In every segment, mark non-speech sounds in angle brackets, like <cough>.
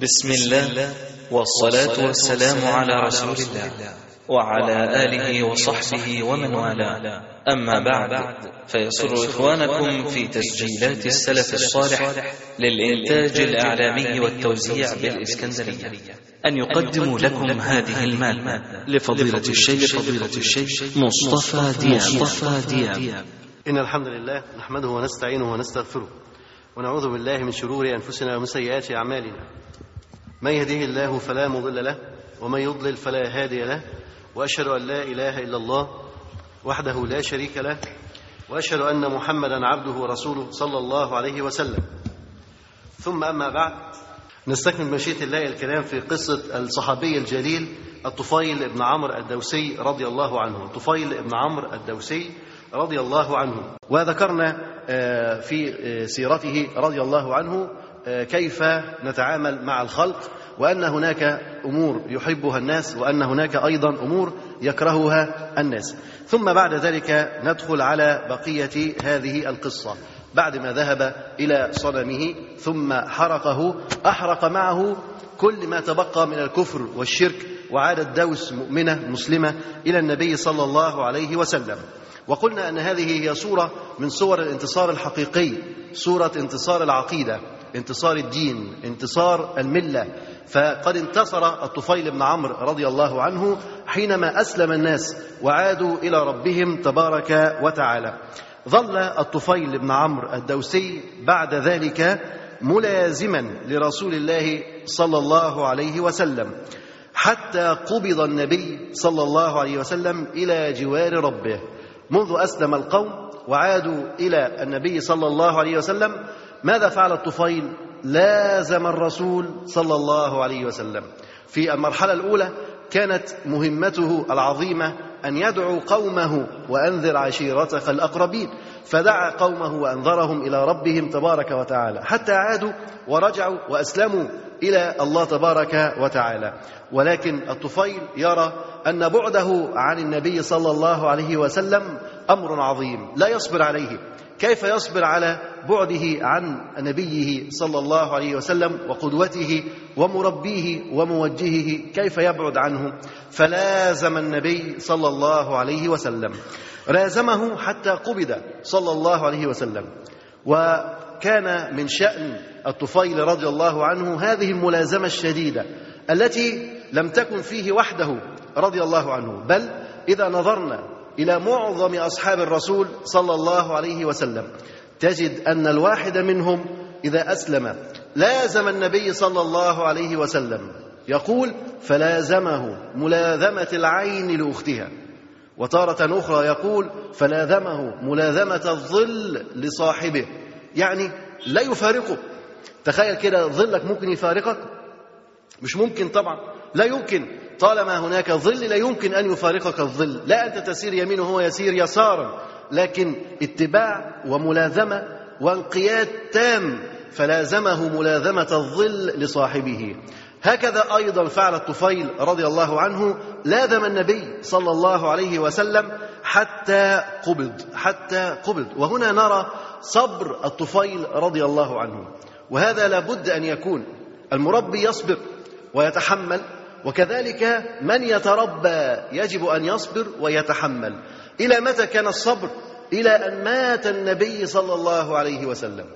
بسم الله والصلاة والسلام على رسول الله وعلى آله وصحبه ومن والاه. أما بعد فيسر إخوانكم في تسجيلات السلف الصالح للإنتاج الإعلامي والتوزيع بالإسكندرية. أن يقدموا لكم هذه المادة لفضيلة الشيخ فضيلة الشيخ مصطفى دياب. مصطفى دياب. إن الحمد لله نحمده ونستعينه ونستغفره ونعوذ بالله من شرور أنفسنا ومن سيئات أعمالنا. من يهده الله فلا مضل له ومن يضلل فلا هادي له وأشهد أن لا إله إلا الله وحده لا شريك له وأشهد أن محمدا عبده ورسوله صلى الله عليه وسلم. ثم أما بعد نستكمل مشيئة الله الكلام في قصة الصحابي الجليل الطفيل بن عمرو الدوسي رضي الله عنه. الطفيل بن عمرو الدوسي رضي الله عنه. وذكرنا في سيرته رضي الله عنه كيف نتعامل مع الخلق وأن هناك أمور يحبها الناس وأن هناك أيضا أمور يكرهها الناس. ثم بعد ذلك ندخل على بقية هذه القصة. بعد ما ذهب إلى صنمه ثم حرقه أحرق معه كل ما تبقى من الكفر والشرك وعادت دوس مؤمنة مسلمة إلى النبي صلى الله عليه وسلم. وقلنا أن هذه هي صورة من صور الانتصار الحقيقي صورة انتصار العقيدة. انتصار الدين انتصار الملة. فقد انتصر الطفيل بن عمرو رضي الله عنه حينما أسلم الناس وعادوا إلى ربهم تبارك وتعالى. ظل الطفيل بن عمرو الدوسي بعد ذلك ملازما لرسول الله صلى الله عليه وسلم حتى قبض النبي صلى الله عليه وسلم إلى جوار ربه. منذ أسلم القوم وعادوا إلى النبي صلى الله عليه وسلم ماذا فعل الطفيل؟ لازم الرسول صلى الله عليه وسلم. في المرحلة الأولى كانت مهمته العظيمة أن يدعو قومه وأنذر عشيرتك الأقربين. فدعا قومه وأنذرهم إلى ربهم تبارك وتعالى. حتى عادوا ورجعوا وأسلموا إلى الله تبارك وتعالى. ولكن الطفيل يرى أن بعده عن النبي صلى الله عليه وسلم أمر عظيم لا يصبر عليه. كيف يصبر على بعده عن نبيه صلى الله عليه وسلم وقدوته ومربيه وموجهه؟ كيف يبعد عنه؟ فلازم النبي صلى الله عليه وسلم. لازمه حتى قبض صلى الله عليه وسلم. وكان من شأن الطفيل رضي الله عنه هذه الملازمة الشديدة التي لم تكن فيه وحده رضي الله عنه. بل إذا نظرنا إلى معظم أصحاب الرسول صلى الله عليه وسلم. تجد أن الواحد منهم إذا أسلم لازم النبي صلى الله عليه وسلم. يقول فلازمه ملاذمة العين لأختها وتارة أخرى يقول فلازمه ملاذمة الظل لصاحبه. يعني لا يفارقه. تخيل كده ظلك ممكن يفارقك؟ مش ممكن طبعا. لا يمكن. طالما هناك ظل لا يمكن أن يفارقك الظل. لا أنت تسير يمين وهو يسير يسارا. لكن اتباع وملازمة وانقياد تام فلازمه ملازمة الظل لصاحبه. هكذا أيضا فعل الطفيل رضي الله عنه لازم النبي صلى الله عليه وسلم حتى قبض حتى قبض. وهنا نرى صبر الطفيل رضي الله عنه. وهذا لابد أن يكون. المربي يصبر ويتحمل وكذلك من يتربى يجب أن يصبر ويتحمل. إلى متى كان الصبر؟ إلى أن مات النبي صلى الله عليه وسلم.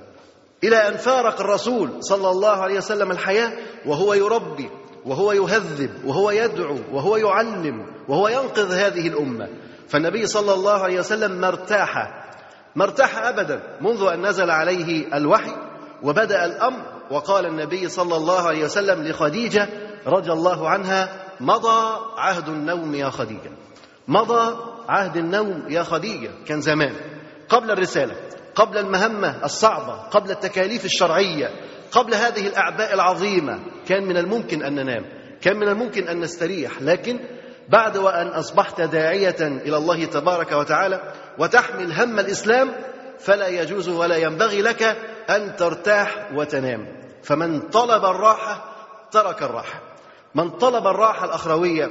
إلى أن فارق الرسول صلى الله عليه وسلم الحياة وهو يربي وهو يهذب وهو يدعو وهو يعلم وهو ينقذ هذه الأمة. فالنبي صلى الله عليه وسلم ما ارتاح ما ارتاح أبدا منذ أن نزل عليه الوحي وبدأ الأمر وقال النبي صلى الله عليه وسلم لخديجة رضي الله عنها مضى عهد النوم يا خديجة. مضى عهد النوم يا خديجة. كان زمان. قبل الرسالة قبل المهمة الصعبة قبل التكاليف الشرعية قبل هذه الأعباء العظيمة كان من الممكن أن ننام كان من الممكن أن نستريح. لكن بعد وأن أصبحت داعية إلى الله تبارك وتعالى وتحمل هم الإسلام فلا يجوز ولا ينبغي لك أن ترتاح وتنام. فمن طلب الراحة ترك الراحة. من طلب الراحة الأخروية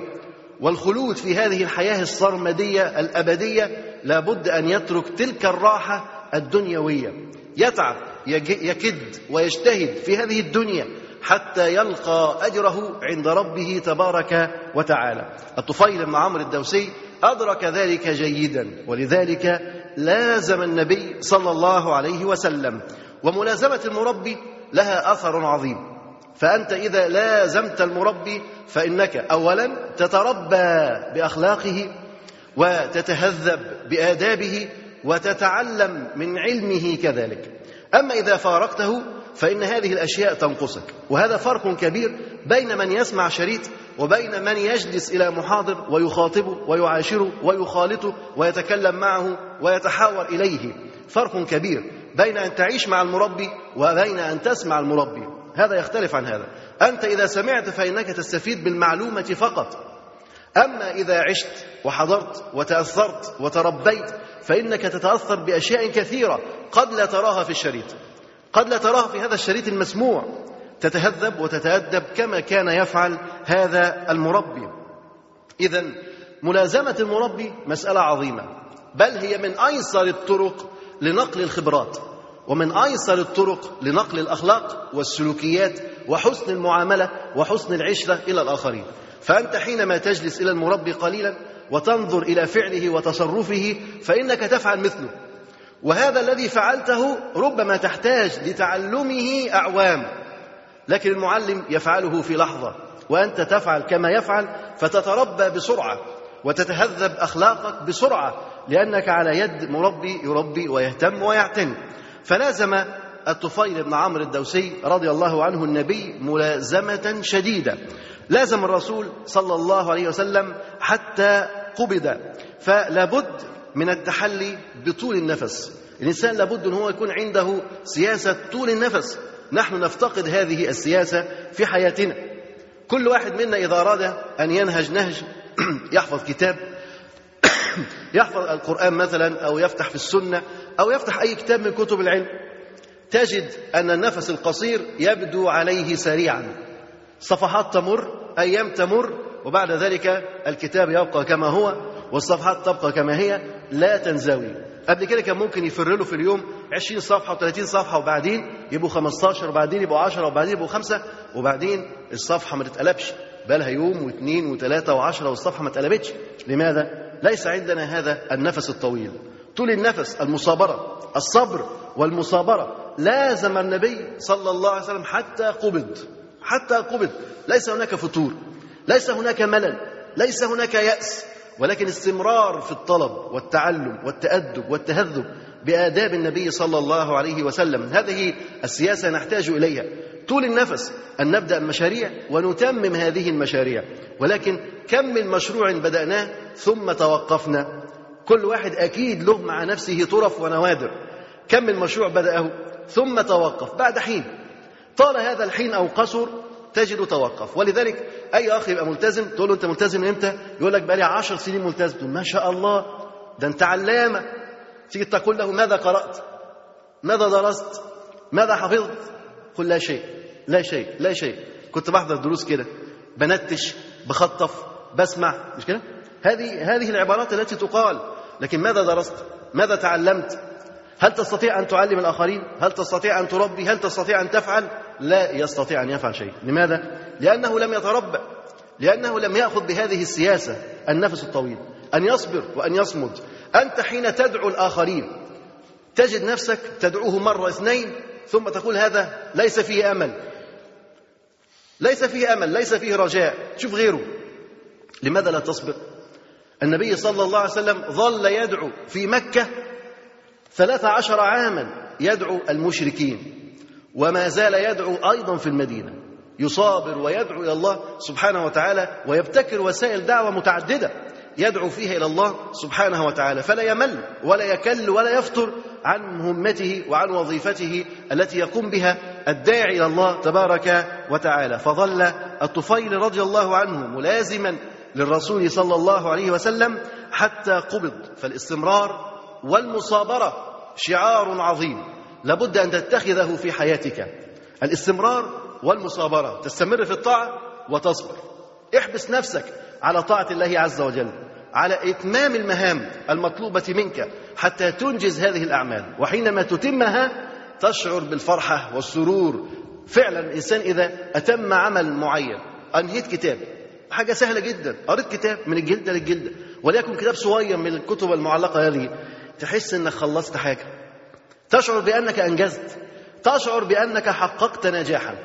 والخلود في هذه الحياة السرمدية الأبدية لابد أن يترك تلك الراحة الدنيوية. يتعب يكد ويجتهد في هذه الدنيا حتى يلقى أجره عند ربه تبارك وتعالى. الطفيل بن عمرو الدوسي أدرك ذلك جيدا ولذلك لازم النبي صلى الله عليه وسلم. وملازمة المربي لها أثر عظيم. فأنت إذا لازمت المربي فإنك أولا تتربى بأخلاقه وتتهذب بآدابه وتتعلم من علمه كذلك. أما إذا فارقته فإن هذه الأشياء تنقصك وهذا فرق كبير بين من يسمع شريط وبين من يجلس إلى محاضر ويخاطبه ويعاشره ويخالطه ويتكلم معه ويتحاور إليه. فرق كبير بين أن تعيش مع المربي وبين أن تسمع المربي. هذا يختلف عن هذا. أنت إذا سمعت فإنك تستفيد بالمعلومة فقط. أما إذا عشت وحضرت وتأثرت وتربيت فإنك تتأثر بأشياء كثيرة قد لا تراها في الشريط. قد لا تراها في هذا الشريط المسموع. تتهذب وتتأدب كما كان يفعل هذا المربي. إذا ملازمة المربي مسألة عظيمة. بل هي من أيسر الطرق لنقل الخبرات. ومن أيسر الطرق لنقل الأخلاق والسلوكيات وحسن المعاملة وحسن العشرة إلى الآخرين. فأنت حينما تجلس إلى المربي قليلا وتنظر إلى فعله وتصرفه فإنك تفعل مثله. وهذا الذي فعلته ربما تحتاج لتعلمه أعوام. لكن المعلم يفعله في لحظة وأنت تفعل كما يفعل فتتربى بسرعة وتتهذب أخلاقك بسرعة لأنك على يد مربي يربي ويهتم ويعتني. فلازم الطفيل بن عمرو الدوسي رضي الله عنه النبي ملازمة شديدة. لازم الرسول صلى الله عليه وسلم حتى قبض. فلابد من التحلي بطول النفس. الإنسان لابد أن هو يكون عنده سياسة طول النفس. نحن نفتقد هذه السياسة في حياتنا. كل واحد منا إذا أراد أن ينهج نهج <clears throat> يحفظ كتاب <clears throat> يحفظ القرآن مثلا أو يفتح في السنة أو يفتح أي كتاب من كتب العلم تجد أن النفس القصير يبدو عليه سريعا. صفحات تمر أيام تمر وبعد ذلك الكتاب يبقى كما هو والصفحات تبقى كما هي لا تنزوي. قبل كده كان ممكن يفر له في اليوم 20 صفحة و30 صفحة وبعدين يبقوا 15 وبعدين يبقوا 10 وبعدين يبقوا 5 وبعدين الصفحة ما تتقلبش. بقى لها يوم واثنين وثلاثة وعشرة والصفحة ما اتقلبتش لماذا؟ ليس عندنا هذا النفس الطويل. طول النفس المصابرة الصبر والمصابرة. لازم النبي صلى الله عليه وسلم حتى قبض حتى قبض. ليس هناك فتور ليس هناك ملل ليس هناك يأس. ولكن استمرار في الطلب والتعلم والتأدب والتهذب بآداب النبي صلى الله عليه وسلم. هذه السياسة نحتاج إليها. طول النفس أن نبدأ المشاريع ونتمم هذه المشاريع. ولكن كم من مشروع بدأناه ثم توقفنا. كل واحد أكيد له مع نفسه طرف ونوادر. كم من مشروع بدأه ثم توقف. بعد حين طال هذا الحين أو قصر تجد توقف. ولذلك أي أخ يبقى ملتزم تقول له أنت ملتزم إمتى؟ يقول لك بقالي عشر سنين ملتزم. تقول ما شاء الله ده أنت علامة. تيجي تقول له ماذا قرأت؟ ماذا درست؟ ماذا حفظت؟ قل لا شيء لا شيء لا شيء. كنت بحضر دروس كده بنتش بخطف بسمع. مش كده؟ هذه هذه العبارات التي تقال. لكن ماذا درست؟ ماذا تعلمت؟ هل تستطيع أن تعلم الآخرين؟ هل تستطيع أن تربي؟ هل تستطيع أن تفعل؟ لا يستطيع أن يفعل شيء. لماذا؟ لأنه لم يتربى لأنه لم يأخذ بهذه السياسة النفس الطويل. أن يصبر وأن يصمد. أنت حين تدعو الآخرين تجد نفسك تدعوه مرة اثنين ثم تقول هذا ليس فيه أمل. ليس فيه أمل ليس فيه رجاء. شوف غيره. لماذا لا تصبر؟ النبي صلى الله عليه وسلم ظل يدعو في مكة ثلاث عشر عاما يدعو المشركين وما زال يدعو أيضا في المدينة يصابر ويدعو إلى الله سبحانه وتعالى ويبتكر وسائل دعوة متعددة يدعو فيها إلى الله سبحانه وتعالى فلا يمل ولا يكل ولا يفتر عن مهمته وعن وظيفته التي يقوم بها الداعي إلى الله تبارك وتعالى فظل الطفيل رضي الله عنه ملازما للرسول صلى الله عليه وسلم حتى قبض. فالاستمرار والمصابرة شعار عظيم. لابد أن تتخذه في حياتك. الاستمرار والمصابرة. تستمر في الطاعة وتصبر. احبس نفسك على طاعة الله عز وجل. على إتمام المهام المطلوبة منك حتى تنجز هذه الأعمال. وحينما تتمها تشعر بالفرحة والسرور. فعلا الإنسان إذا أتم عمل معين. أنهيت كتاب. حاجة سهلة جدا. قريت كتاب من الجلدة للجلدة وليكن كتاب صغير من الكتب المعلقة هذه تحس أنك خلصت حاجة. تشعر بأنك أنجزت. تشعر بأنك حققت نجاحا.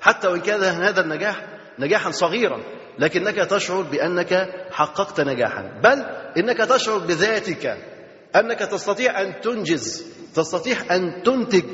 حتى وإن كان هذا النجاح نجاحا صغيرا لكنك تشعر بأنك حققت نجاحا. بل إنك تشعر بذاتك. أنك تستطيع أن تنجز تستطيع أن تنتج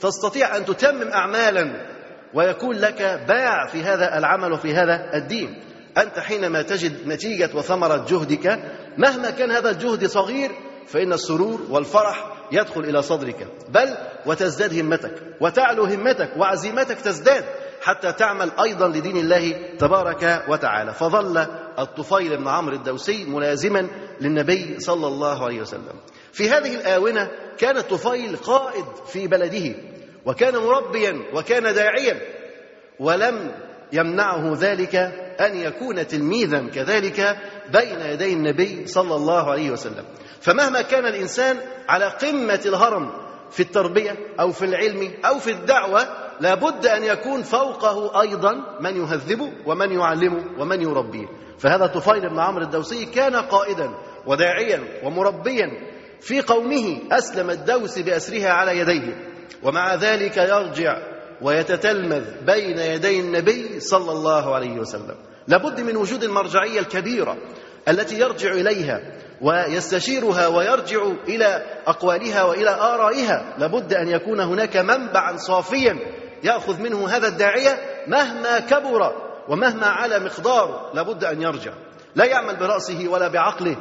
تستطيع أن تتمم أعمالا ويكون لك باع في هذا العمل وفي هذا الدين. أنت حينما تجد نتيجة وثمرة جهدك مهما كان هذا الجهد صغير فإن السرور والفرح يدخل إلى صدرك. بل وتزداد همتك وتعلو همتك وعزيمتك تزداد حتى تعمل أيضا لدين الله تبارك وتعالى. فظل الطفيل بن عمرو الدوسي ملازما للنبي صلى الله عليه وسلم. في هذه الآونة كان الطفيل قائد في بلده وكان مربيا وكان داعيا ولم يمنعه ذلك أن يكون تلميذا كذلك بين يدي النبي صلى الله عليه وسلم. فمهما كان الإنسان على قمة الهرم في التربية أو في العلم أو في الدعوة لابد أن يكون فوقه أيضا من يهذبه ومن يعلمه ومن يربيه فهذا طفيل بن عمرو الدوسي كان قائدا وداعيا ومربيا في قومه أسلم الدوس بأسرها على يديه. ومع ذلك يرجع ويتتلمذ بين يدي النبي صلى الله عليه وسلم. لابد من وجود المرجعية الكبيرة التي يرجع إليها ويستشيرها ويرجع إلى أقوالها وإلى آرائها. لابد أن يكون هناك منبعا صافيا يأخذ منه هذا الداعية مهما كبر ومهما على مقداره لابد أن يرجع. لا يعمل برأسه ولا بعقله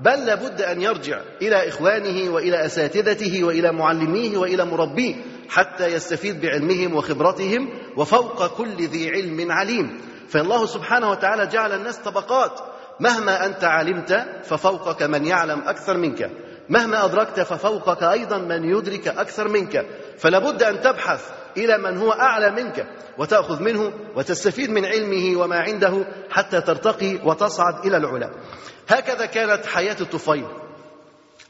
بل لابد أن يرجع إلى إخوانه وإلى أساتذته وإلى معلميه وإلى مربيه. حتى يستفيد بعلمهم وخبرتهم وفوق كل ذي علم عليم. فالله سبحانه وتعالى جعل الناس طبقات. مهما أنت علمت ففوقك من يعلم أكثر منك. مهما أدركت ففوقك أيضا من يدرك أكثر منك. فلا بد أن تبحث إلى من هو أعلى منك وتأخذ منه وتستفيد من علمه وما عنده حتى ترتقي وتصعد إلى العلا. هكذا كانت حياة الطفيل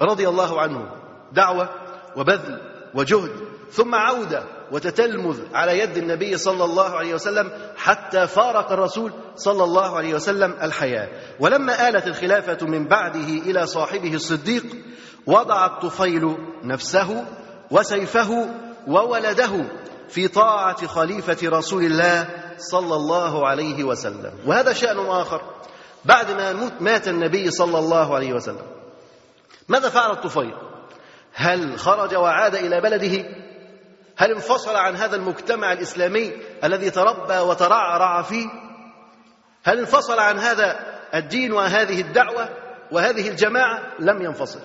رضي الله عنه. دعوة وبذل. وجهد ثم عودة وتتلمذ على يد النبي صلى الله عليه وسلم حتى فارق الرسول صلى الله عليه وسلم الحياة. ولما آلت الخلافة من بعده إلى صاحبه الصديق وضع الطفيل نفسه وسيفه وولده في طاعة خليفة رسول الله صلى الله عليه وسلم. وهذا شأن آخر بعد ما مات النبي صلى الله عليه وسلم. ماذا فعل الطفيل؟ هل خرج وعاد إلى بلده؟ هل انفصل عن هذا المجتمع الإسلامي الذي تربى وترعرع فيه؟ هل انفصل عن هذا الدين وهذه الدعوة وهذه الجماعة؟ لم ينفصل.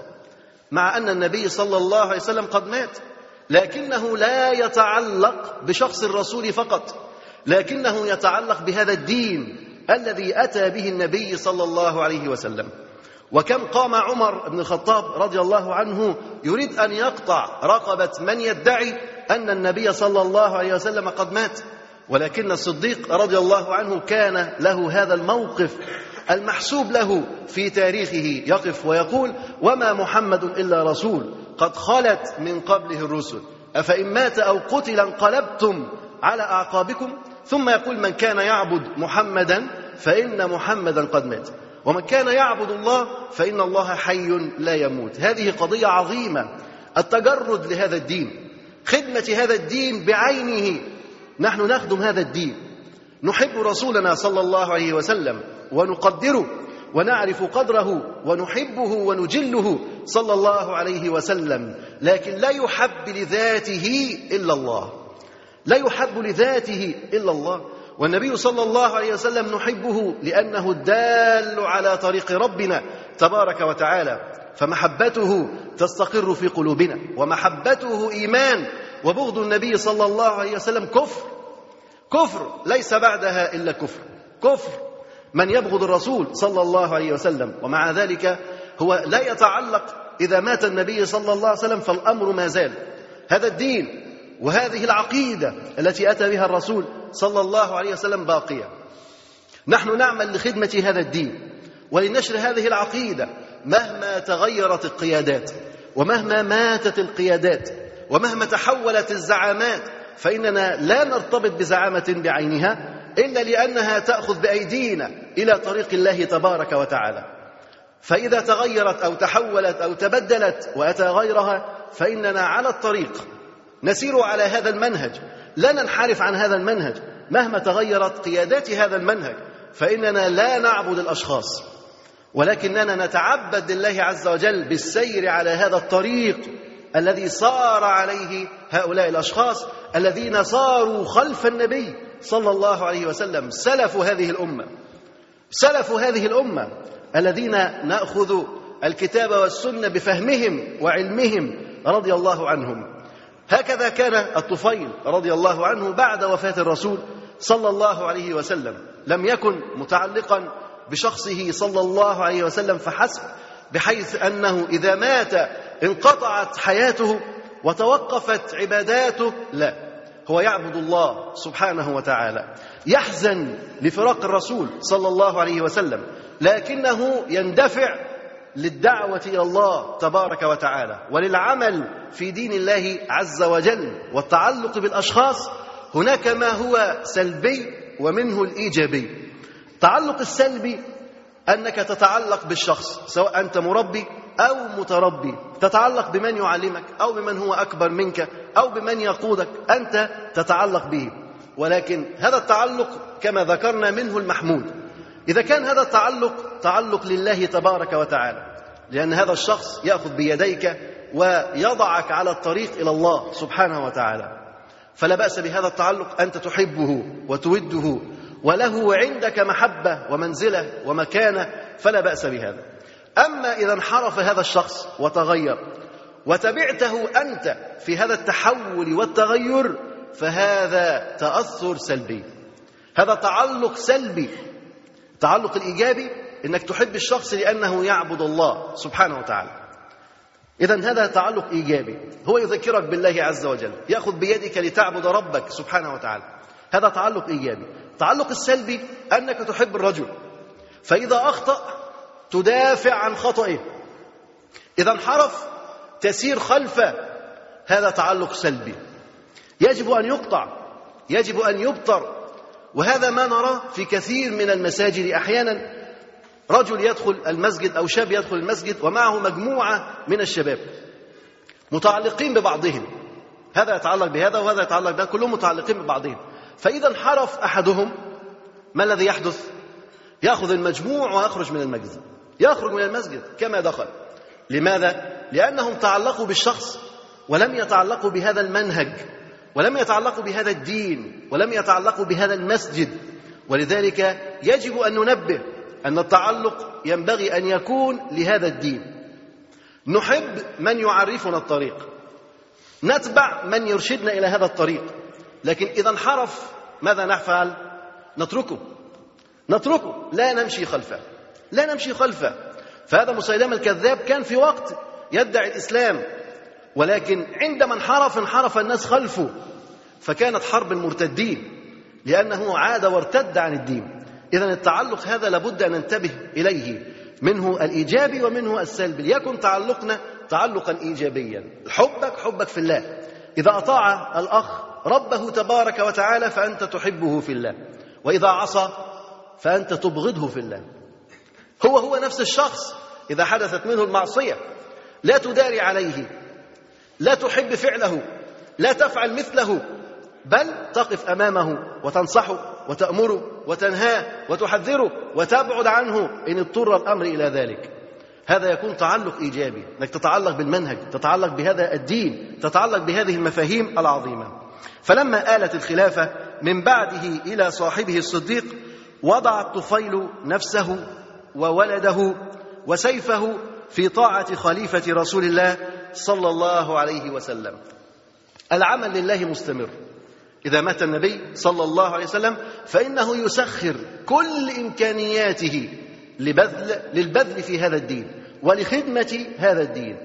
مع أن النبي صلى الله عليه وسلم قد مات لكنه لا يتعلق بشخص الرسول فقط لكنه يتعلق بهذا الدين الذي أتى به النبي صلى الله عليه وسلم. وكم قام عمر بن الخطاب رضي الله عنه يريد أن يقطع رقبة من يدعي أن النبي صلى الله عليه وسلم قد مات. ولكن الصديق رضي الله عنه كان له هذا الموقف المحسوب له في تاريخه يقف ويقول وما محمد إلا رسول قد خلت من قبله الرسل. أفإن مات أو قتل انقلبتم على أعقابكم؟ ثم يقول من كان يعبد محمدا فإن محمدا قد مات. ومن كان يعبد الله فإن الله حي لا يموت. هذه قضية عظيمة التجرد لهذا الدين خدمة هذا الدين بعينه. نحن نخدم هذا الدين. نحب رسولنا صلى الله عليه وسلم ونقدره ونعرف قدره ونحبه ونجله صلى الله عليه وسلم لكن لا يحب لذاته إلا الله. لا يحب لذاته إلا الله. والنبي صلى الله عليه وسلم نحبه لأنه الدال على طريق ربنا تبارك وتعالى. فمحبته تستقر في قلوبنا ومحبته إيمان وبغض النبي صلى الله عليه وسلم كفر. كفر ليس بعدها إلا كفر. كفر من يبغض الرسول صلى الله عليه وسلم ومع ذلك هو لا يتعلق إذا مات النبي صلى الله عليه وسلم فالأمر ما زال. هذا الدين وهذه العقيدة التي أتى بها الرسول صلى الله عليه وسلم باقية. نحن نعمل لخدمة هذا الدين ولنشر هذه العقيدة مهما تغيرت القيادات ومهما ماتت القيادات ومهما تحولت الزعامات فإننا لا نرتبط بزعامة بعينها إلا لأنها تأخذ بأيدينا إلى طريق الله تبارك وتعالى. فإذا تغيرت أو تحولت أو تبدلت وأتى غيرها فإننا على الطريق نسير على هذا المنهج. لا ننحرف عن هذا المنهج. مهما تغيرت قيادات هذا المنهج فإننا لا نعبد الأشخاص ولكننا نتعبد لله عز وجل بالسير على هذا الطريق الذي صار عليه هؤلاء الأشخاص الذين صاروا خلف النبي صلى الله عليه وسلم. سلف هذه الأمة. سلف هذه الأمة الذين نأخذ الكتاب والسنة بفهمهم وعلمهم رضي الله عنهم. هكذا كان الطفيل رضي الله عنه بعد وفاة الرسول صلى الله عليه وسلم. لم يكن متعلقا بشخصه صلى الله عليه وسلم فحسب بحيث أنه إذا مات انقطعت حياته وتوقفت عباداته لا. هو يعبد الله سبحانه وتعالى. يحزن لفراق الرسول صلى الله عليه وسلم لكنه يندفع للدعوة إلى الله تبارك وتعالى وللعمل في دين الله عز وجل والتعلق بالأشخاص هناك ما هو سلبي ومنه الإيجابي. التعلق السلبي أنك تتعلق بالشخص سواء أنت مربي أو متربي. تتعلق بمن يعلمك أو بمن هو أكبر منك أو بمن يقودك أنت تتعلق به. ولكن هذا التعلق كما ذكرنا منه المحمود. إذا كان هذا التعلق تعلق لله تبارك وتعالى. لأن هذا الشخص يأخذ بيديك ويضعك على الطريق إلى الله سبحانه وتعالى. فلا بأس بهذا التعلق أنت تحبه وتوده وله عندك محبة ومنزلة ومكانة فلا بأس بهذا. أما إذا انحرف هذا الشخص وتغير وتبعته أنت في هذا التحول والتغير فهذا تأثر سلبي. هذا تعلق سلبي التعلق الايجابي إنك تحب الشخص لأنه يعبد الله سبحانه وتعالى. اذا هذا تعلق إيجابي. هو يذكرك بالله عز وجل. يأخذ بيدك لتعبد ربك سبحانه وتعالى. هذا تعلق إيجابي. التعلق السلبي أنك تحب الرجل. فإذا أخطأ تدافع عن خطئه. اذا انحرف تسير خلفه هذا تعلق سلبي. يجب أن يقطع. يجب أن يبتر وهذا ما نراه في كثير من المساجد أحيانا. رجل يدخل المسجد أو شاب يدخل المسجد ومعه مجموعة من الشباب متعلقين ببعضهم. هذا يتعلق بهذا وهذا يتعلق بهذا كلهم متعلقين ببعضهم. فإذا انحرف أحدهم ما الذي يحدث؟ يأخذ المجموع ويخرج من المسجد يخرج من المسجد كما دخل. لماذا؟ لأنهم تعلقوا بالشخص ولم يتعلقوا بهذا المنهج ولم يتعلقوا بهذا الدين ولم يتعلقوا بهذا المسجد. ولذلك يجب أن ننبه أن التعلق ينبغي أن يكون لهذا الدين. نحب من يعرفنا الطريق. نتبع من يرشدنا إلى هذا الطريق. لكن إذا انحرف ماذا نفعل؟ نتركه. نتركه. لا نمشي خلفه. لا نمشي خلفه. فهذا مسيلمه الكذاب كان في وقت يدعي الإسلام. ولكن عندما انحرف انحرف الناس خلفه. فكانت حرب المرتدين. لأنه عاد وارتد عن الدين. إذا التعلق هذا لابد أن ننتبه إليه منه الإيجابي ومنه السلبي. ليكن تعلقنا تعلقا ايجابيا. حبك حبك في الله. إذا أطاع الأخ ربه تبارك وتعالى فأنت تحبه في الله. وإذا عصى فأنت تبغضه في الله. هو هو نفس الشخص. إذا حدثت منه المعصية لا تداري عليه لا تحب فعله لا تفعل مثله بل تقف أمامه وتنصحه وتأمره. وتنهاه وتحذره وتبعد عنه إن اضطر الأمر إلى ذلك. هذا يكون تعلق إيجابي إنك تتعلق بالمنهج تتعلق بهذا الدين تتعلق بهذه المفاهيم العظيمة. فلما آلت الخلافة من بعده إلى صاحبه الصديق وضع الطفيل نفسه وولده وسيفه في طاعة خليفة رسول الله صلى الله عليه وسلم. العمل لله مستمر. إذا مات النبي صلى الله عليه وسلم فإنه يسخر كل إمكانياته لبذل للبذل في هذا الدين ولخدمة هذا الدين.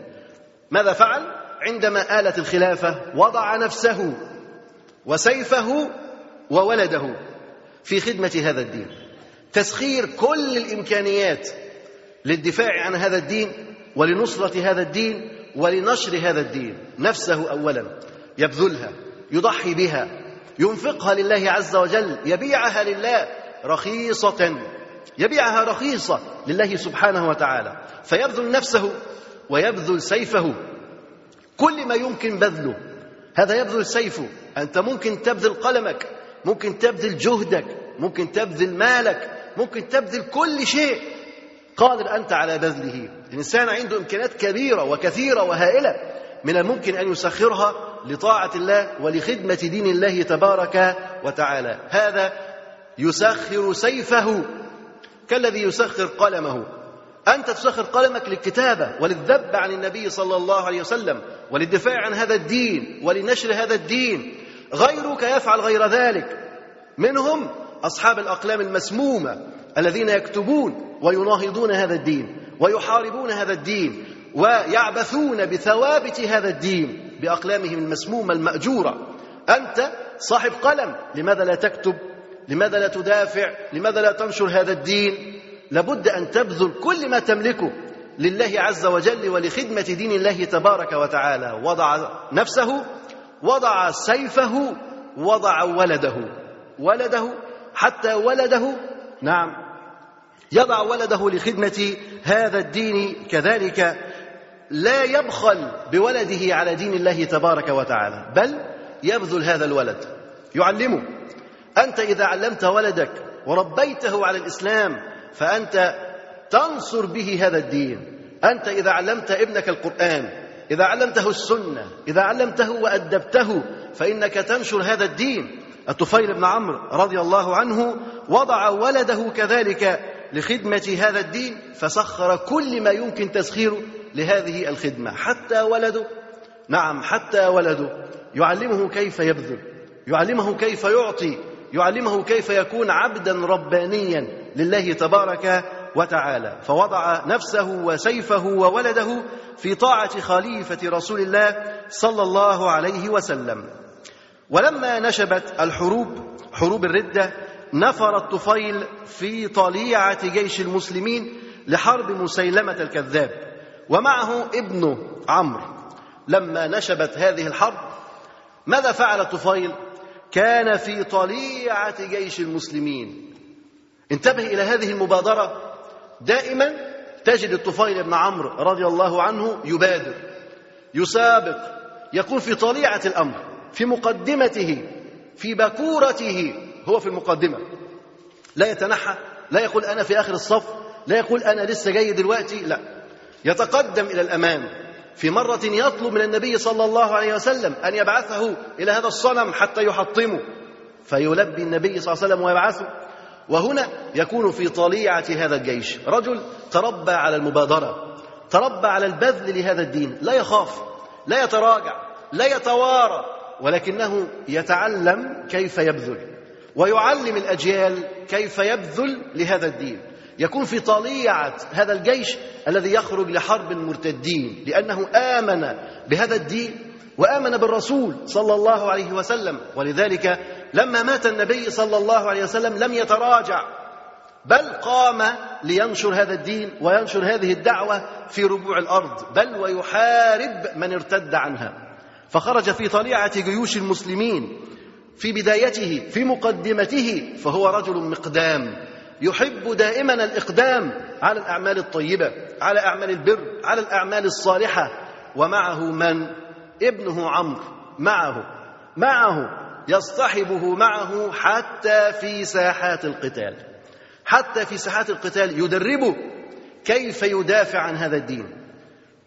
ماذا فعل؟ عندما آلت الخلافة وضع نفسه وسيفه وولده في خدمة هذا الدين. تسخير كل الإمكانيات للدفاع عن هذا الدين ولنصرة هذا الدين ولنشر هذا الدين. نفسه أولا يبذلها يضحي بها ينفقها لله عز وجل يبيعها لله رخيصة يبيعها رخيصة لله سبحانه وتعالى. فيبذل نفسه ويبذل سيفه. كل ما يمكن بذله. هذا يبذل سيفه أنت ممكن تبذل قلمك ممكن تبذل جهدك ممكن تبذل مالك ممكن تبذل كل شيء قادر أنت على بذله. الإنسان عنده إمكانيات كبيرة وكثيرة وهائلة من الممكن أن يسخرها لطاعة الله ولخدمة دين الله تبارك وتعالى. هذا يسخر سيفه كالذي يسخر قلمه. أنت تسخر قلمك للكتابة وللذب عن النبي صلى الله عليه وسلم وللدفاع عن هذا الدين ولنشر هذا الدين. غيرك يفعل غير ذلك. منهم أصحاب الأقلام المسمومة الذين يكتبون ويناهضون هذا الدين ويحاربون هذا الدين ويعبثون بثوابت هذا الدين. بأقلامهم المسمومة المأجورة. أنت صاحب قلم لماذا لا تكتب؟ لماذا لا تدافع؟ لماذا لا تنشر هذا الدين؟ لابد أن تبذل كل ما تملكه لله عز وجل ولخدمة دين الله تبارك وتعالى. وضع نفسه وضع سيفه وضع ولده. ولده حتى ولده. نعم. يضع ولده لخدمة هذا الدين كذلك. لا يبخل بولده على دين الله تبارك وتعالى بل يبذل هذا الولد. يعلمه. أنت إذا علمت ولدك وربيته على الإسلام فأنت تنصر به هذا الدين. أنت إذا علمت ابنك القرآن إذا علمته السنة إذا علمته وأدبته فإنك تنشر هذا الدين. الطفيل بن عمرو رضي الله عنه وضع ولده كذلك لخدمة هذا الدين فسخر كل ما يمكن تسخيره لهذه الخدمة. حتى ولده نعم حتى ولده يعلمه كيف يبذل يعلمه كيف يعطي يعلمه كيف يكون عبدا ربانيا لله تبارك وتعالى. فوضع نفسه وسيفه وولده في طاعة خليفة رسول الله صلى الله عليه وسلم. ولما نشبت الحروب حروب الردة نفر الطفيل في طليعة جيش المسلمين لحرب مسيلمة الكذاب. ومعه ابنه عمرو. لما نشبت هذه الحرب ماذا فعل الطفيل كان في طليعة جيش المسلمين. انتبه إلى هذه المبادرة. دائما تجد الطفيل بن عمرو رضي الله عنه يبادر يسابق يكون في طليعة الأمر في مقدمته في بكورته هو في المقدمة. لا يتنحى لا يقول أنا في آخر الصف لا يقول أنا لسه جاي دلوقتي لا. يتقدم إلى الأمام في مرة يطلب من النبي صلى الله عليه وسلم أن يبعثه إلى هذا الصنم حتى يحطمه. فيلبي النبي صلى الله عليه وسلم ويبعثه. وهنا يكون في طليعة هذا الجيش. رجل تربى على المبادرة تربى على البذل لهذا الدين. لا يخاف لا يتراجع لا يتوارى ولكنه يتعلم كيف يبذل ويعلم الأجيال كيف يبذل لهذا الدين. يكون في طليعة هذا الجيش الذي يخرج لحرب المرتدين لأنه آمن بهذا الدين وآمن بالرسول صلى الله عليه وسلم. ولذلك لما مات النبي صلى الله عليه وسلم لم يتراجع بل قام لينشر هذا الدين وينشر هذه الدعوة في ربوع الأرض بل ويحارب من ارتد عنها. فخرج في طليعة جيوش المسلمين في بدايته في مقدمته فهو رجل مقدام. يحب دائما الإقدام على الأعمال الطيبة على أعمال البر على الأعمال الصالحة. ومعه من؟ ابنه عمرو. معه. معه. يصطحبه معه حتى في ساحات القتال. حتى في ساحات القتال يدربه كيف يدافع عن هذا الدين.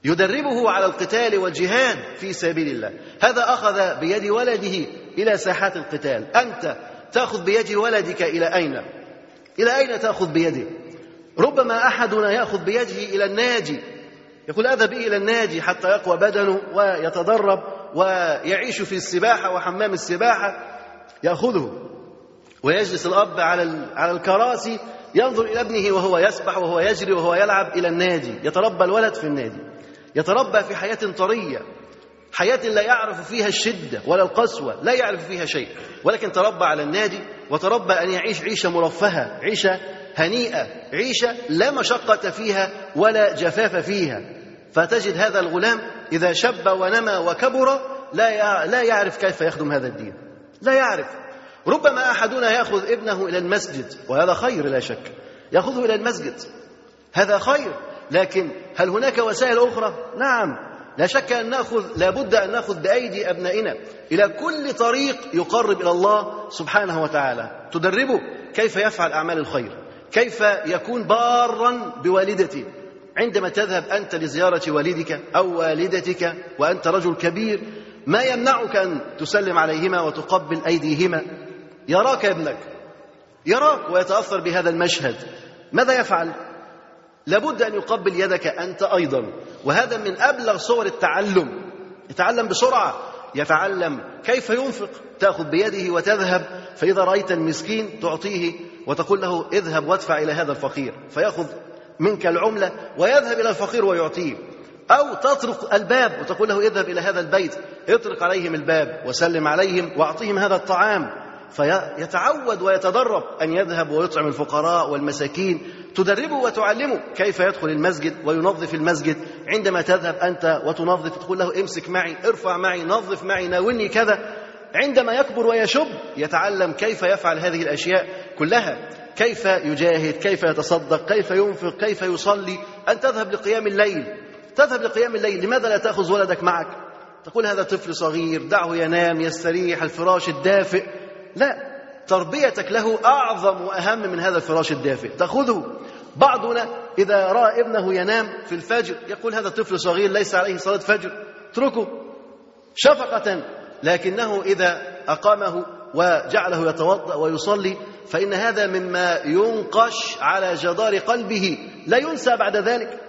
يدربه على القتال والجهاد في سبيل الله. هذا أخذ بيد ولده إلى ساحات القتال. أنت تأخذ بيد ولدك إلى أين؟ إلى أين تأخذ بيده؟ ربما أحدنا يأخذ بيده إلى الناجي. يقول أذهب إلى النادي حتى يقوى بدنه ويتدرب ويعيش في السباحة وحمام السباحة. يأخذه ويجلس الأب على على الكراسي ينظر إلى ابنه وهو يسبح وهو يجري وهو يلعب إلى النادي يتربى الولد في النادي يتربى في حياة طرية. حياة لا يعرف فيها الشدة ولا القسوة لا يعرف فيها شيء. ولكن تربى على النادي وتربى أن يعيش عيشة مرفهة عيشة هنيئة عيشة لا مشقة فيها ولا جفاف فيها. فتجد هذا الغلام إذا شب ونمى وكبر لا لا يعرف كيف يخدم هذا الدين. لا يعرف. ربما أحدنا يأخذ ابنه إلى المسجد وهذا خير لا شك. يأخذه إلى المسجد. هذا خير. لكن هل هناك وسائل أخرى؟ نعم. لا شك أن ناخذ لابد أن نأخذ بأيدي أبنائنا إلى كل طريق يقرب إلى الله سبحانه وتعالى. تدربه كيف يفعل أعمال الخير. كيف يكون بارا بوالدته عندما تذهب أنت لزيارة والدك أو والدتك وأنت رجل كبير ما يمنعك أن تسلم عليهما وتقبل أيديهما؟ يراك ابنك. يراك ويتأثر بهذا المشهد. ماذا يفعل؟ لابد أن يقبل يدك أنت أيضا. وهذا من أبلغ صور التعلم. يتعلم بسرعة. يتعلم كيف ينفق. تأخذ بيده وتذهب. فإذا رأيت المسكين تعطيه وتقول له اذهب وادفع إلى هذا الفقير. فيأخذ منك العملة ويذهب إلى الفقير ويعطيه. أو تطرق الباب وتقول له اذهب إلى هذا البيت. اطرق عليهم الباب وسلم عليهم وأعطيهم هذا الطعام. فيتعود ويتدرب أن يذهب ويطعم الفقراء والمساكين. تدربه وتعلمه. كيف يدخل المسجد وينظف المسجد؟ عندما تذهب أنت وتنظف تقول له امسك معي ارفع معي نظف معي ناولني كذا. عندما يكبر ويشب يتعلم كيف يفعل هذه الأشياء كلها. كيف يجاهد كيف يتصدق كيف ينفق كيف يصلي. ان تذهب لقيام الليل؟ تذهب لقيام الليل. لماذا لا تأخذ ولدك معك؟ تقول هذا طفل صغير دعه ينام يستريح الفراش الدافئ. لا تربيتك له أعظم وأهم من هذا الفراش الدافئ. تأخذه. بعضنا إذا رأى ابنه ينام في الفجر يقول هذا طفل صغير ليس عليه صلاة فجر اتركه شفقة لكنه إذا أقامه وجعله يتوضأ ويصلي فإن هذا مما ينقش على جدار قلبه لا ينسى بعد ذلك.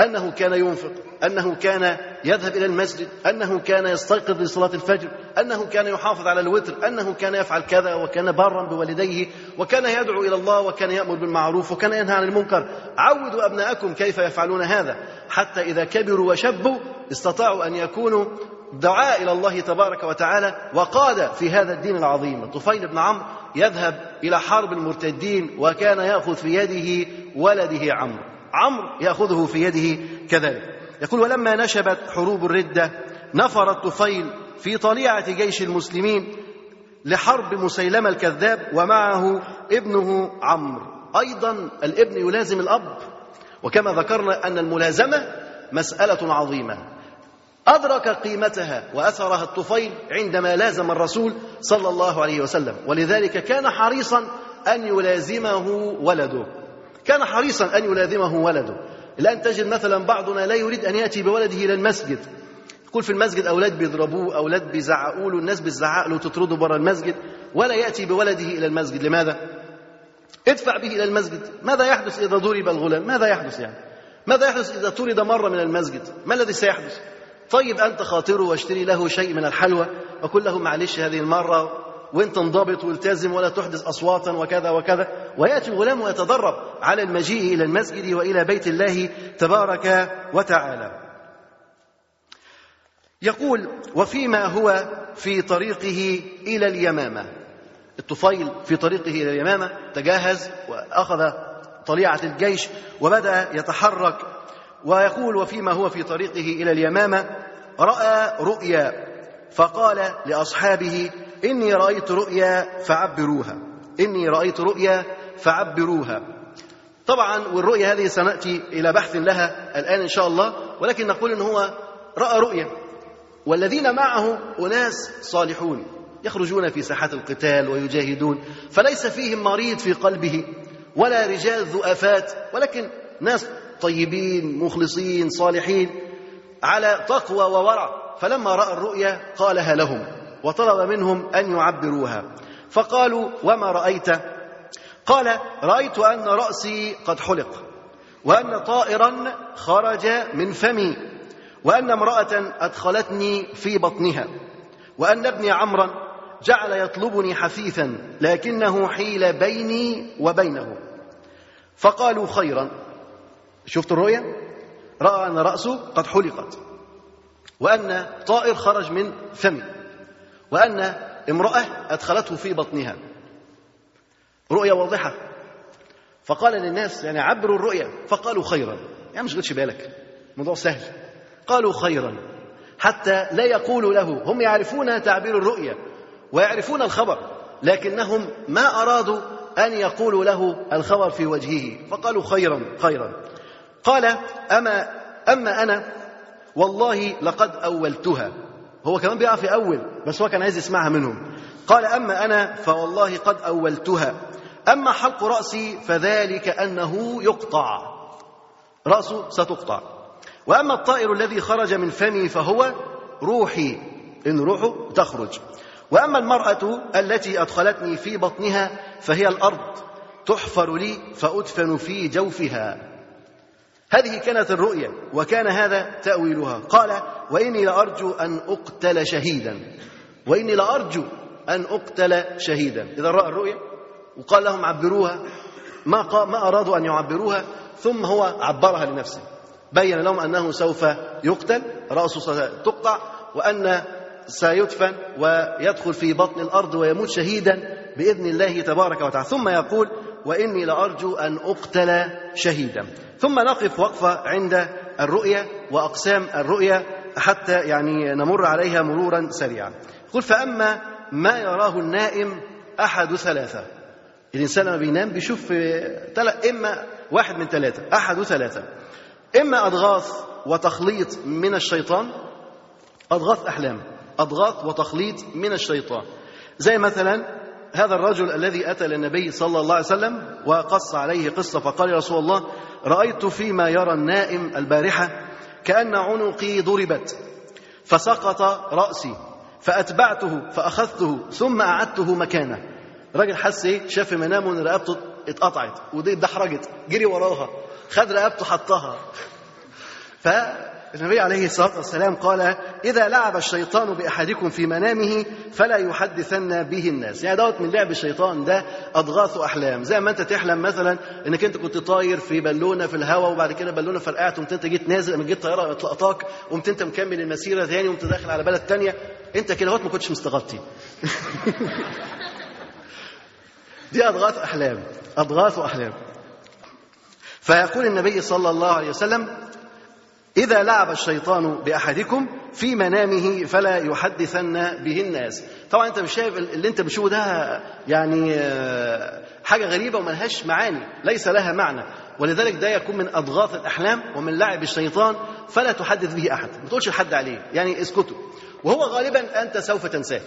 أنه كان ينفق أنه كان يذهب إلى المسجد أنه كان يستيقظ لصلاة الفجر أنه كان يحافظ على الوتر أنه كان يفعل كذا وكان بارا بوالديه وكان يدعو إلى الله وكان يأمر بالمعروف وكان ينهى عن المنكر. عودوا أبناءكم كيف يفعلون هذا. حتى إذا كبروا وشبوا استطاعوا أن يكونوا دعاء إلى الله تبارك وتعالى. وقاد في هذا الدين العظيم. الطفيل بن عمرو يذهب إلى حرب المرتدين وكان يأخذ في يده ولده عمرو. عمرو يأخذه في يده كذلك. يقول ولما نشبت حروب الردة نفر الطفيل في طليعة جيش المسلمين لحرب مسيلمة الكذاب ومعه ابنه عمرو. أيضا الابن يلازم الأب. وكما ذكرنا أن الملازمة مسألة عظيمة. أدرك قيمتها وأثرها الطفيل عندما لازم الرسول صلى الله عليه وسلم. ولذلك كان حريصا أن يلازمه ولده. كان حريصا أن يلازمه ولده. الآن تجد مثلا بعضنا لا يريد أن يأتي بولده إلى المسجد. يقول في المسجد أولاد بيضربوه أولاد بيزعقوا له الناس بتزعق له تطرده بره المسجد ولا يأتي بولده إلى المسجد. لماذا؟ ادفع به إلى المسجد. ماذا يحدث إذا ضرب الغلام؟ ماذا يحدث يعني؟ ماذا يحدث إذا طرد مرة من المسجد؟ ما الذي سيحدث؟ طيب أنت خاطره واشتري له شيء من الحلوى وقل له معلش هذه المرة وانت انضبط والتزم ولا تحدث أصواتا وكذا وكذا. ويأتي الغلام ويتدرب على المجيء إلى المسجد وإلى بيت الله تبارك وتعالى. يقول وفيما هو في طريقه إلى اليمامة. الطفيل في طريقه إلى اليمامة تجهز وأخذ طليعة الجيش وبدأ يتحرك. ويقول وفيما هو في طريقه إلى اليمامة رأى رؤيا فقال لأصحابه إني رأيت رؤيا فعبروها. إني رأيت رؤيا فعبروها. طبعا والرؤيا هذه سنأتي إلى بحث لها الآن إن شاء الله ولكن نقول إن هو رأى رؤيا. والذين معه أناس صالحون يخرجون في ساحات القتال ويجاهدون فليس فيهم مريض في قلبه ولا رجال ذؤفات ولكن ناس طيبين مخلصين صالحين على تقوى وورع. فلما رأى الرؤيا قالها لهم. وطلب منهم أن يعبروها. فقالوا وما رأيت؟ قال رأيت أن رأسي قد حلق وأن طائرا خرج من فمي وأن امرأة أدخلتني في بطنها وأن ابني عمرا جعل يطلبني حثيثا لكنه حيل بيني وبينه. فقالوا خيرا. شفت الرؤيا رأى أن رأسه قد حلقت وأن طائر خرج من فمه وأن امرأة أدخلته في بطنها. رؤيا واضحة. فقال للناس يعني عبروا الرؤيا فقالوا خيرا. يعني مش غتش بالك. موضوع سهل. قالوا خيرا. حتى لا يقولوا له. هم يعرفون تعبير الرؤيا ويعرفون الخبر لكنهم ما أرادوا أن يقولوا له الخبر في وجهه. فقالوا خيرا خيرا. قال أما أما أنا والله لقد أولتها. هو كمان بيعرف يأول بس هو كان عايز يسمعها منهم. قال أما أنا فوالله قد أولتها. أما حلق رأسي فذلك أنه يقطع. رأسه ستقطع. وأما الطائر الذي خرج من فمي فهو روحي. إن روحه تخرج. وأما المرأة التي أدخلتني في بطنها فهي الأرض تحفر لي فأدفن في جوفها. هذه كانت الرؤيا وكان هذا تأويلها. قال وإني لأرجو أن أقتل شهيدا. وإني لأرجو أن أقتل شهيدا. إذا رأى الرؤيا وقال لهم عبروها. ما, ما أرادوا أن يعبروها ثم هو عبرها لنفسه. بين لهم أنه سوف يقتل رأسه ستقطع وأن سيدفن ويدخل في بطن الأرض ويموت شهيدا بإذن الله تبارك وتعالى. ثم يقول وإني لأرجو أن أقتل شهيدا. ثم نقف وقفة عند الرؤية وأقسام الرؤية حتى يعني نمر عليها مرورا سريعا. يقول فأما ما يراه النائم أحد ثلاثة. الإنسان لما بينام بيشوف إما واحد من ثلاثة أحد ثلاثة. إما أضغاث وتخليط من الشيطان أضغاث أحلام أضغاث وتخليط من الشيطان. زي مثلا هذا الرجل الذي أتى للنبي صلى الله عليه وسلم وقص عليه قصة فقال يا رسول الله رأيت فيما يرى النائم البارحة كأن عنقي ضربت فسقط رأسي فأتبعته فأخذته ثم أعدته مكانه. راجل حس إيه؟ شاف منامه إن رقبته اتقطعت ودي اتدحرجت جري وراها خد رقبته حطها فالنبي عليه الصلاة والسلام قال إذا لعب الشيطان بأحدكم في منامه فلا يحدثن به الناس. يعني دوت من لعب الشيطان ده أضغاث احلام زي ما أنت تحلم مثلا إنك أنت كنت طاير في بالونة في الهواء وبعد كده بالونة فرقعت أنت جيت نازل قامت جيت طيارة اطلقتك وقمت أنت مكمل المسيرة ثاني وقمت داخل على بلد ثانية أنت كده ما كنتش مستغطي <laughs> دي أضغاث أحلام أضغاث أحلام فيقول النبي صلى الله عليه وسلم إذا لعب الشيطان بأحدكم في منامه فلا يحدثن به الناس. طبعا أنت مش شايف اللي أنت بتشوفه ده يعني حاجة غريبة وملهاش معاني ليس لها معنى. ولذلك ده يكون من أضغاث الأحلام ومن لعب الشيطان فلا تحدث به أحد. ما تقولش لحد عليه يعني اسكتوا وهو غالبا أنت سوف تنساه.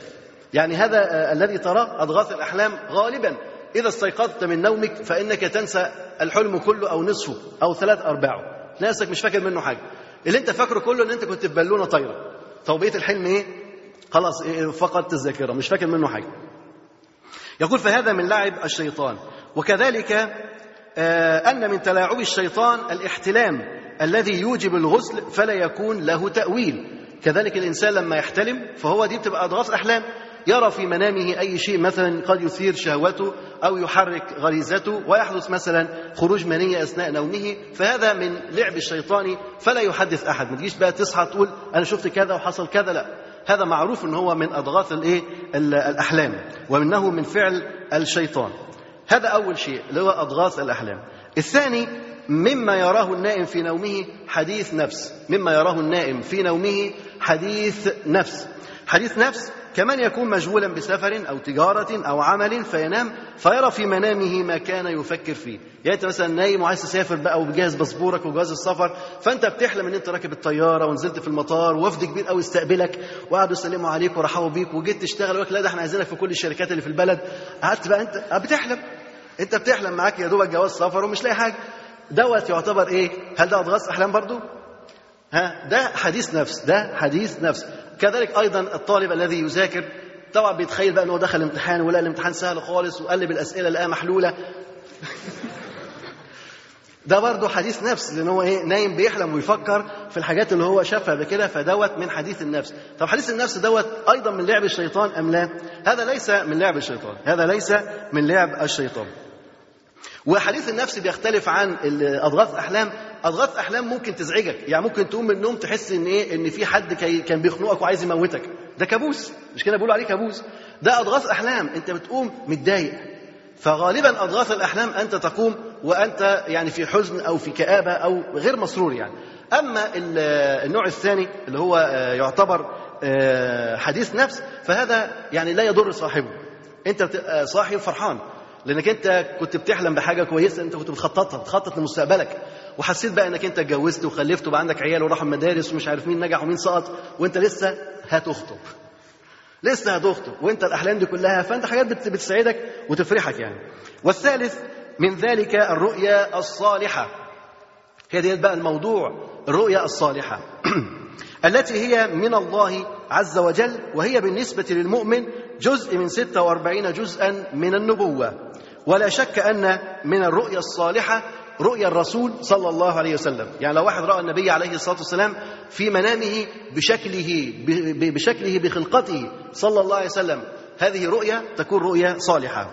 يعني هذا الذي تراه أضغاث الأحلام غالبا. إذا استيقظت من نومك فإنك تنسى الحلم كله أو نصفه أو ثلاث أرباعه. نفسك مش فاكر منه حاجة. اللي أنت فاكره كله إن أنت كنت في بالونة طايرة. طب الحلم إيه؟ خلاص إيه فقدت الذاكرة مش فاكر منه حاجة. يقول فهذا من لعب الشيطان. وكذلك آه أن من تلاعب الشيطان الاحتلام الذي يوجب الغسل فلا يكون له تأويل. كذلك الإنسان لما يحتلم فهو دي بتبقى أضغاث أحلام يرى في منامه أي شيء مثلا قد يثير شهوته أو يحرك غريزته ويحدث مثلا خروج منية أثناء نومه فهذا من لعب الشيطان فلا يحدث أحد. ما تجيش بقى تصحى تقول أنا شفت كذا وحصل كذا لا. هذا معروف إن هو من أضغاث الايه الأحلام ومنه من فعل الشيطان. هذا أول شيء اللي هو أضغاث الأحلام. الثاني مما يراه النائم في نومه حديث نفس. مما يراه النائم في نومه حديث نفس. حديث نفس كمان يكون مشغولا بسفر أو تجارة أو عمل فينام فيرى في منامه ما كان يفكر فيه. يعني أنت مثلا نايم وعايز تسافر بقى وبجهز باسبورك وجواز السفر فأنت بتحلم إن أنت راكب الطيارة ونزلت في المطار وفد كبير قوي استقبلك وقعدوا يسلموا عليك ورحبوا بيك وجيت تشتغل لك لا ده إحنا عايزينك في كل الشركات اللي في البلد. قعدت بقى أنت بتحلم. أنت بتحلم معاك يا دوبك جواز سفر ومش لاقي حاجة. دوت يعتبر إيه؟ هل ده أضغاث أحلام برضو؟ ها؟ ده حديث نفس ده حديث نفس. كذلك أيضا الطالب الذي يذاكر طبعا بيتخيل بقى إن هو دخل الامتحان ولا الامتحان سهل خالص وقلب الأسئلة لقاها محلولة. ده برضه حديث نفس لأن هو إيه نايم بيحلم ويفكر في الحاجات اللي هو شافها قبل كده فدوت من حديث النفس. طب حديث النفس دوت أيضا من لعب الشيطان أم لا؟ هذا ليس من لعب الشيطان هذا ليس من لعب الشيطان. وحديث النفس بيختلف عن أضغاث احلام أضغاث أحلام ممكن تزعجك. يعني ممكن تقوم من النوم تحس إن إيه؟ إن في حد كان بيخنقك وعايز يموتك. ده كابوس. مش كده بيقولوا عليه كابوس؟ ده أضغاث أحلام. أنت بتقوم متضايق. فغالبا أضغاث الأحلام أنت تقوم وأنت يعني في حزن أو في كآبة أو غير مسرور يعني. أما ال- النوع الثاني اللي هو آه، يعتبر آه، حديث نفس فهذا يعني لا يضر صاحبه. أنت بتبقى صاحي وفرحان لانك انت كنت بتحلم بحاجة كويسة انت كنت بتخططها بتخطط لمستقبلك. وحسيت بقى انك انت اتجوزت وخلفت وبقى عندك عيال وراحوا المدارس ومش عارف مين نجح ومين سقط وانت لسه هتخطب. لسه هتخطب وانت الأحلام دي كلها فانت حاجات بت- بتسعدك وتفرحك يعني. والثالث من ذلك الرؤيا الصالحة. هي ديت بقى الموضوع الرؤيا الصالحة. <clears throat> التي هي من الله عز وجل وهي بالنسبة للمؤمن جزء من 46 جزءا من النبوة. ولا شك أن من الرؤيا الصالحة رؤيا الرسول صلى الله عليه وسلم. يعني لو واحد رأى النبي عليه الصلاة والسلام في منامه بشكله بشكله بخلقته صلى الله عليه وسلم هذه رؤيا تكون رؤيا صالحة.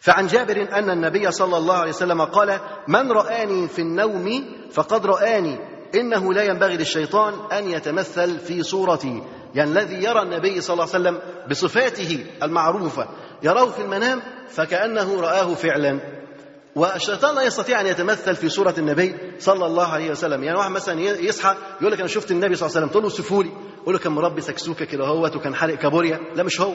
فعن جابر أن النبي صلى الله عليه وسلم قال من رآني في النوم فقد رآني إنه لا ينبغي للشيطان أن يتمثل في صورتي. يعني الذي يرى النبي صلى الله عليه وسلم بصفاته المعروفة يراه في المنام فكأنه رآه فعلا. والشيطان لا يستطيع أن يتمثل في صورة النبي صلى الله عليه وسلم. يعني واحد مثلا يصحى يقول لك أنا شفت النبي صلى الله عليه وسلم تقول له سفولي. يقول له كان مربي سكسوكة كده اهوت وكان حارق كابوريا. لا مش هو.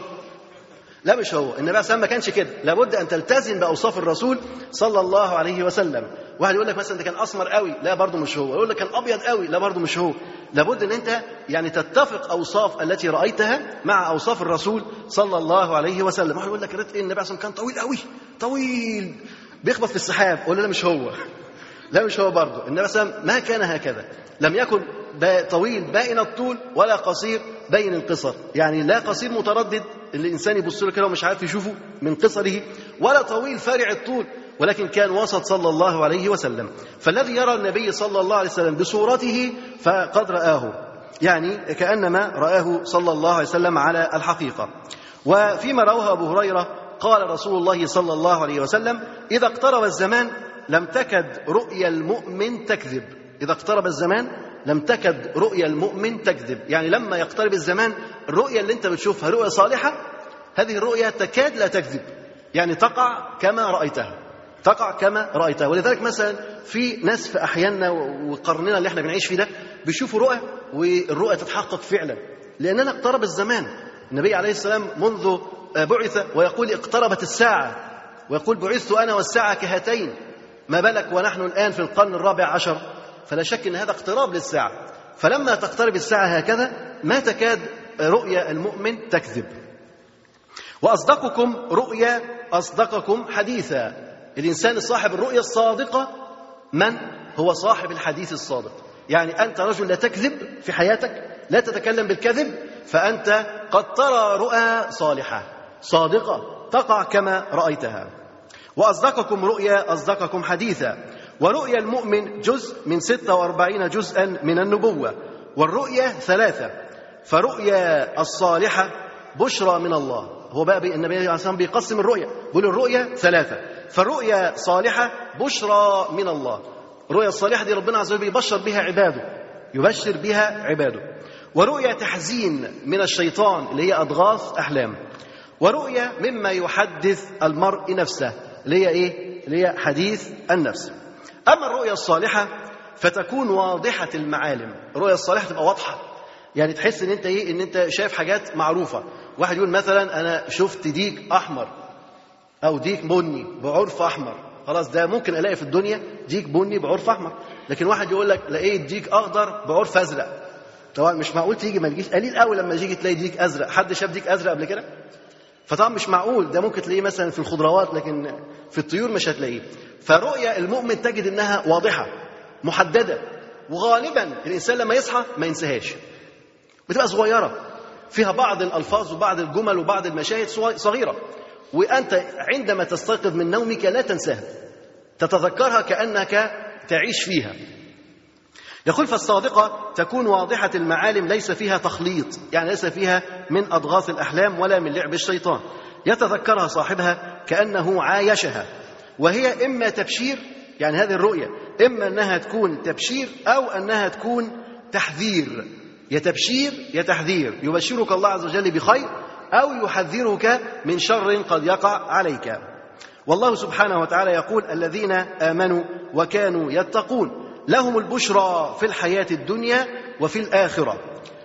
لا مش هو. النبي عليه وسلم ما كانش كده. لابد أن تلتزم بأوصاف الرسول صلى الله عليه وسلم. واحد يقول لك مثلا ده كان أسمر قوي لا برضه مش هو. يقول لك كان أبيض قوي لا برضه مش هو. لابد إن أنت يعني تتفق أوصاف التي رأيتها مع أوصاف الرسول صلى الله عليه وسلم. واحد يقول لك ريت إيه؟ النبي عليه كان طويل قوي طويل. بيخبط في السحاب. قول لا مش هو. <laughs> لا مش هو برضه. النبي عليه ما كان هكذا. لم يكن طويل باين الطول ولا قصير بين القصر. يعني لا قصير متردد اللي الإنسان يبص له كده ومش عارف يشوفه من قصره ولا طويل فارع الطول ولكن كان وسط صلى الله عليه وسلم. فالذي يرى النبي صلى الله عليه وسلم بصورته فقد رآه. يعني كأنما رآه صلى الله عليه وسلم على الحقيقة. وفيما رواه أبو هريرة قال رسول الله صلى الله عليه وسلم إذا اقترب الزمان لم تكد رؤيا المؤمن تكذب. إذا اقترب الزمان لم تكد رؤيا المؤمن تكذب. يعني لما يقترب الزمان الرؤيا اللي انت بتشوفها رؤيا صالحة هذه الرؤيا تكاد لا تكذب. يعني تقع كما رأيتها. تقع كما رأيتها. ولذلك مثلا في ناس في أحياننا وقرننا اللي إحنا بنعيش فيه ده بيشوفوا رؤى والرؤى تتحقق فعلا. لأننا اقترب الزمان. النبي عليه السلام منذ بعث ويقول اقتربت الساعة. ويقول بعثت أنا والساعة كهاتين. ما بالك ونحن الآن في القرن الرابع عشر؟ فلا شك أن هذا اقتراب للساعة. فلما تقترب الساعة هكذا ما تكاد رؤيا المؤمن تكذب. وأصدقكم رؤيا أصدقكم حديثا. الإنسان صاحب الرؤيا الصادقة من هو صاحب الحديث الصادق. يعني أنت رجل لا تكذب في حياتك لا تتكلم بالكذب فأنت قد ترى رؤى صالحة صادقة تقع كما رأيتها. وأصدقكم رؤيا أصدقكم حديثا. ورؤيا المؤمن جزء من 46 جزءا من النبوة والرؤيا ثلاثة فرؤيا الصالحة بشرى من الله هو بقى بي النبي عليه الصلاة والسلام بيقسم الرؤيا بيقول الرؤيا ثلاثة فالرؤيا صالحة بشرى من الله الرؤيا الصالحة دي ربنا عز وجل بيبشر بها عباده يبشر بها عباده ورؤيا تحزين من الشيطان اللي هي أضغاث أحلام ورؤيا مما يحدث المرء نفسه اللي هي إيه؟ اللي هي حديث النفس. أما الرؤيا الصالحة فتكون واضحة المعالم، الرؤيا الصالحة تبقى واضحة. يعني تحس إن أنت إيه؟ إن أنت شايف حاجات معروفة. واحد يقول مثلا أنا شفت ديك أحمر أو ديك بني بعرف أحمر، خلاص ده ممكن ألاقي في الدنيا ديك بني بعرف أحمر، لكن واحد يقول لك لقيت ديك أخضر بعرف أزرق. طبعا مش معقول تيجي ما تجيش قليل قوي لما تيجي تلاقي ديك أزرق، حد شاف ديك أزرق قبل كده؟ فطبعا مش معقول. ده ممكن تلاقيه مثلا في الخضروات لكن في الطيور مش هتلاقيه. فرؤيا المؤمن تجد إنها واضحة محددة وغالبا الإنسان لما يصحى ما ينساهاش. بتبقى صغيرة فيها بعض الألفاظ وبعض الجمل وبعض المشاهد صغيرة. وأنت عندما تستيقظ من نومك لا تنساها. تتذكرها كأنك تعيش فيها. يقول فالصادقة تكون واضحة المعالم ليس فيها تخليط يعني ليس فيها من أضغاث الأحلام ولا من لعب الشيطان. يتذكرها صاحبها كأنه عايشها وهي إما تبشير يعني هذه الرؤية إما أنها تكون تبشير أو أنها تكون تحذير. يا تبشير يا تحذير. يبشرك الله عز وجل بخير أو يحذرك من شر قد يقع عليك. والله سبحانه وتعالى يقول الذين آمنوا وكانوا يتقون. لهم البشرى في الحياة الدنيا وفي الآخرة.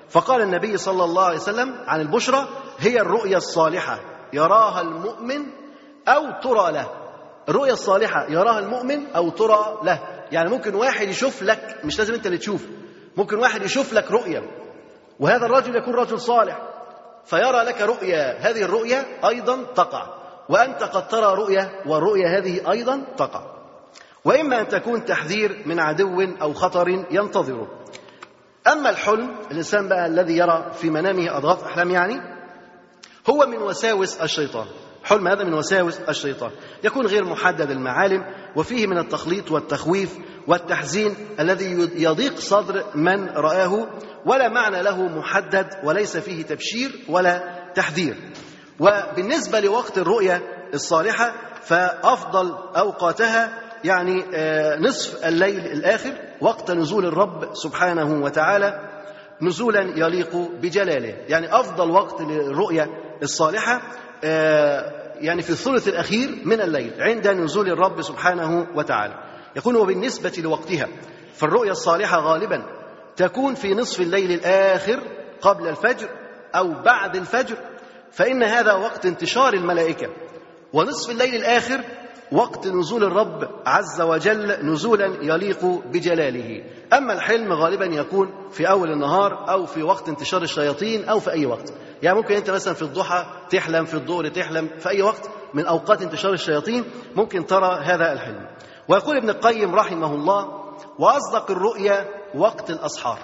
فقال النبي صلى الله عليه وسلم عن البشرى هي الرؤيا الصالحة يراها المؤمن أو ترى له. الرؤيا الصالحة يراها المؤمن أو ترى له. يعني ممكن واحد يشوف لك مش لازم أنت اللي تشوف ممكن واحد يشوف لك رؤيا. وهذا الرجل يكون رجل صالح فيرى لك رؤيا. هذه الرؤيا أيضا تقع وأنت قد ترى رؤيا والرؤيا هذه أيضا تقع. وإما أن تكون تحذير من عدو أو خطر ينتظره. أما الحلم الإنسان بقى الذي يرى في منامه أضغاث أحلام يعني هو من وساوس الشيطان. حلم هذا من وساوس الشيطان. يكون غير محدد المعالم وفيه من التخليط والتخويف والتحزين الذي يضيق صدر من رآه ولا معنى له محدد وليس فيه تبشير ولا تحذير. وبالنسبة لوقت الرؤية الصالحة فأفضل أوقاتها يعني نصف الليل الآخر وقت نزول الرب سبحانه وتعالى نزولا يليق بجلاله. يعني أفضل وقت للرؤية الصالحة يعني في الثلث الأخير من الليل عند نزول الرب سبحانه وتعالى. يكون وبالنسبة لوقتها فالرؤيا الصالحة غالبا تكون في نصف الليل الآخر قبل الفجر أو بعد الفجر فإن هذا وقت انتشار الملائكة. ونصف الليل الآخر وقت نزول الرب عز وجل نزولا يليق بجلاله. أما الحلم غالبا يكون في أول النهار أو في وقت انتشار الشياطين أو في أي وقت. يعني ممكن أنت مثلا في الضحى تحلم في الظهر تحلم في أي وقت من أوقات انتشار الشياطين ممكن ترى هذا الحلم. ويقول ابن القيم رحمه الله وأصدق الرؤيا وقت الأسحار.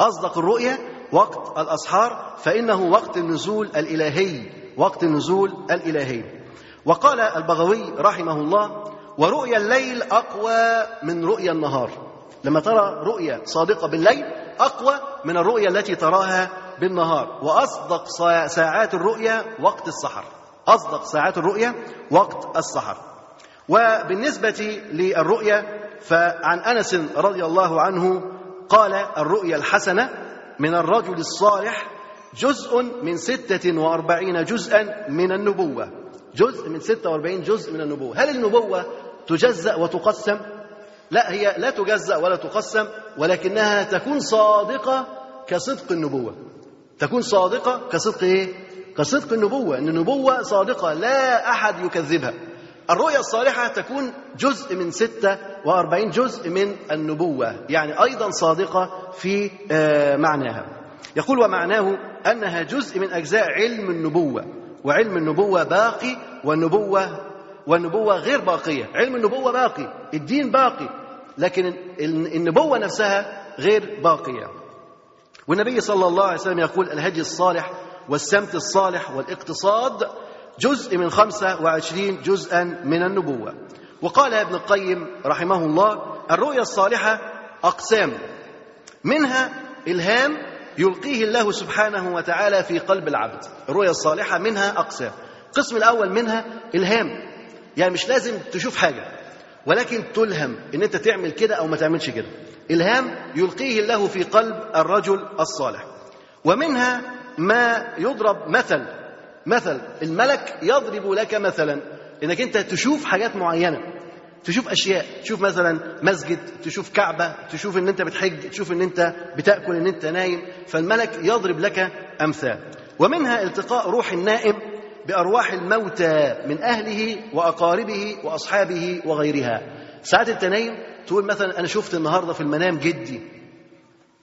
أصدق الرؤيا وقت الأسحار فإنه وقت النزول الإلهي وقت النزول الإلهي. وقال البغوي رحمه الله ورؤيا الليل أقوى من رؤيا النهار. لما ترى رؤيا صادقة بالليل أقوى من الرؤيا التي تراها بالنهار. وأصدق ساعات الرؤيا وقت السحر. أصدق ساعات الرؤيا وقت السحر. وبالنسبة للرؤيا فعن أنس رضي الله عنه قال الرؤيا الحسنة من الرجل الصالح جزء من ستة وأربعين جزءا من النبوة. جزء من ستة وأربعين جزء من النبوة. هل النبوة تجزأ وتقسم؟ لا هي لا تجزأ ولا تقسم ولكنها تكون صادقة كصدق النبوة. تكون صادقة كصدق إيه؟ كصدق النبوة إن النبوة صادقة لا أحد يكذبها. الرؤيا الصالحة تكون جزء من ستة وأربعين جزء من النبوة يعني أيضا صادقة في معناها. يقول ومعناه أنها جزء من أجزاء علم النبوة. وعلم النبوة باقي والنبوة والنبوة غير باقية. علم النبوة باقي الدين باقي لكن النبوة نفسها غير باقية. والنبي صلى الله عليه وسلم يقول الهدي الصالح والسمت الصالح والإقتصاد جزء من خمسة وعشرين جزءا من النبوة. وقال ابن القيم رحمه الله الرؤيا الصالحة أقسام منها إلهام يلقيه الله سبحانه وتعالى في قلب العبد. الرؤيا الصالحة منها أقسام. القسم الأول منها إلهام. يعني مش لازم تشوف حاجة ولكن تلهم إن أنت تعمل كده أو ما تعملش كده. إلهام يلقيه الله في قلب الرجل الصالح. ومنها ما يضرب مثل مثل الملك يضرب لك مثلا. إنك أنت تشوف حاجات معينة. تشوف أشياء تشوف مثلا مسجد تشوف كعبة تشوف إن أنت بتحج تشوف إن أنت بتأكل إن أنت نايم فالملك يضرب لك أمثال. ومنها التقاء روح النائم بأرواح الموتى من أهله وأقاربه وأصحابه وغيرها. ساعات أنت نايم تقول مثلا أنا شفت النهارده في المنام جدي.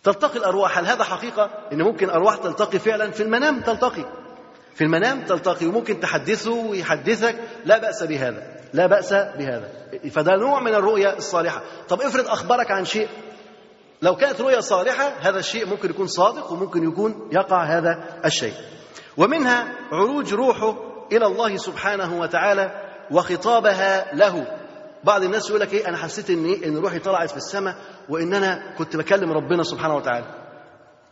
تلتقي الأرواح هل هذا حقيقة؟ إن ممكن أرواح تلتقي فعلا في المنام تلتقي. في المنام تلتقي وممكن تحدثه ويحدثك لا بأس بهذا لا بأس بهذا. فده نوع من الرؤيا الصالحة. طب افرض أخبرك عن شيء. لو كانت رؤيا صالحة هذا الشيء ممكن يكون صادق وممكن يكون يقع هذا الشيء. ومنها عروج روحه إلى الله سبحانه وتعالى وخطابها له. بعض الناس يقول لك إيه أنا حسيت إن إيه إن روحي طلعت في السماء وإن أنا كنت بكلم ربنا سبحانه وتعالى.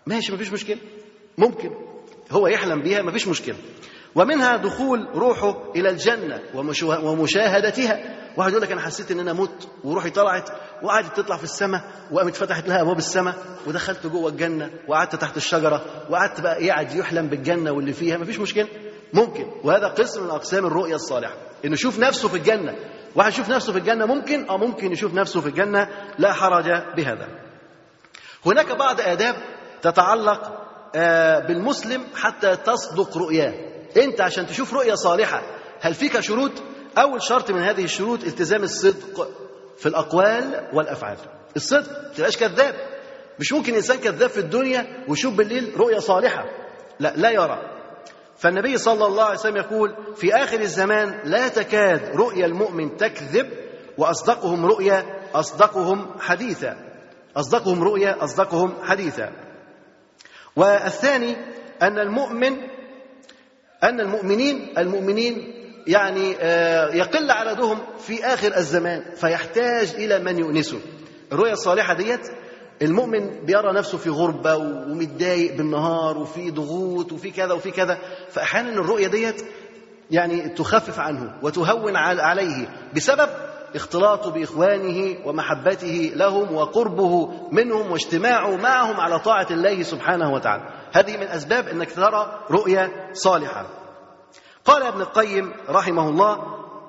ماشي مفيش مشكلة. ممكن. هو يحلم بها مفيش مشكلة. ومنها دخول روحه إلى الجنة ومشاهدتها. واحد يقول لك أنا حسيت إن أنا مت وروحي طلعت وقعدت تطلع في السماء وقامت فتحت لها أبواب السماء ودخلت جوه الجنة وقعدت تحت الشجرة وقعدت بقى قاعد يحلم بالجنة واللي فيها. مفيش مشكلة. ممكن. وهذا قسم من أقسام الرؤية الصالحة. إنه يشوف نفسه في الجنة. واحد يشوف نفسه في الجنة ممكن آه ممكن يشوف نفسه في الجنة. لا حرج بهذا. هناك بعض آداب تتعلق بالمسلم حتى تصدق رؤياه. أنت عشان تشوف رؤية صالحة هل فيك شروط؟ أول شرط من هذه الشروط التزام الصدق في الأقوال والأفعال. الصدق ما تبقاش كذاب. مش ممكن إنسان كذاب في الدنيا ويشوف بالليل رؤية صالحة. لا لا يرى. فالنبي صلى الله عليه وسلم يقول في آخر الزمان لا تكاد رؤيا المؤمن تكذب وأصدقهم رؤيا أصدقهم حديثا. أصدقهم رؤيا أصدقهم حديثا. والثاني أن المؤمن أن المؤمنين المؤمنين يعني آه، يقل عددهم في آخر الزمان فيحتاج إلى من يؤنسه. الرؤيا الصالحة ديت المؤمن بيرى نفسه في غربة ومتضايق بالنهار وفي ضغوط وفي كذا وفي كذا فأحيانا الرؤية ديت يعني تخفف عنه وتهون عليه. بسبب اختلاطه بإخوانه ومحبته لهم وقربه منهم واجتماعه معهم على طاعة الله سبحانه وتعالى. هذه من أسباب أنك ترى رؤيا صالحة. قال ابن القيم رحمه الله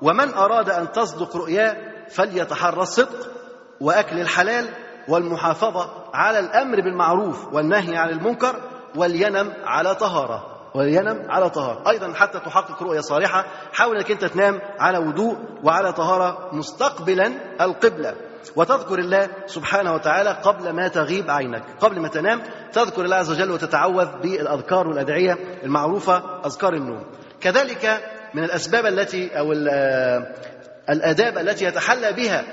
ومن أراد أن تصدق رؤياه فليتحرى الصدق وأكل الحلال والمحافظة على الأمر بالمعروف والنهي عن المنكر ولينم على طهارة. ولينم على طهارة. أيضا حتى تحقق رؤية صالحة حاول أنك أنت تنام على وضوء وعلى طهارة مستقبلا القبلة. وتذكر الله سبحانه وتعالى قبل ما تغيب عينك. قبل ما تنام تذكر الله عز وجل وتتعوذ بالأذكار والأدعية المعروفة أذكار النوم. كذلك من الأسباب التي أو الآداب التي يتحلى بها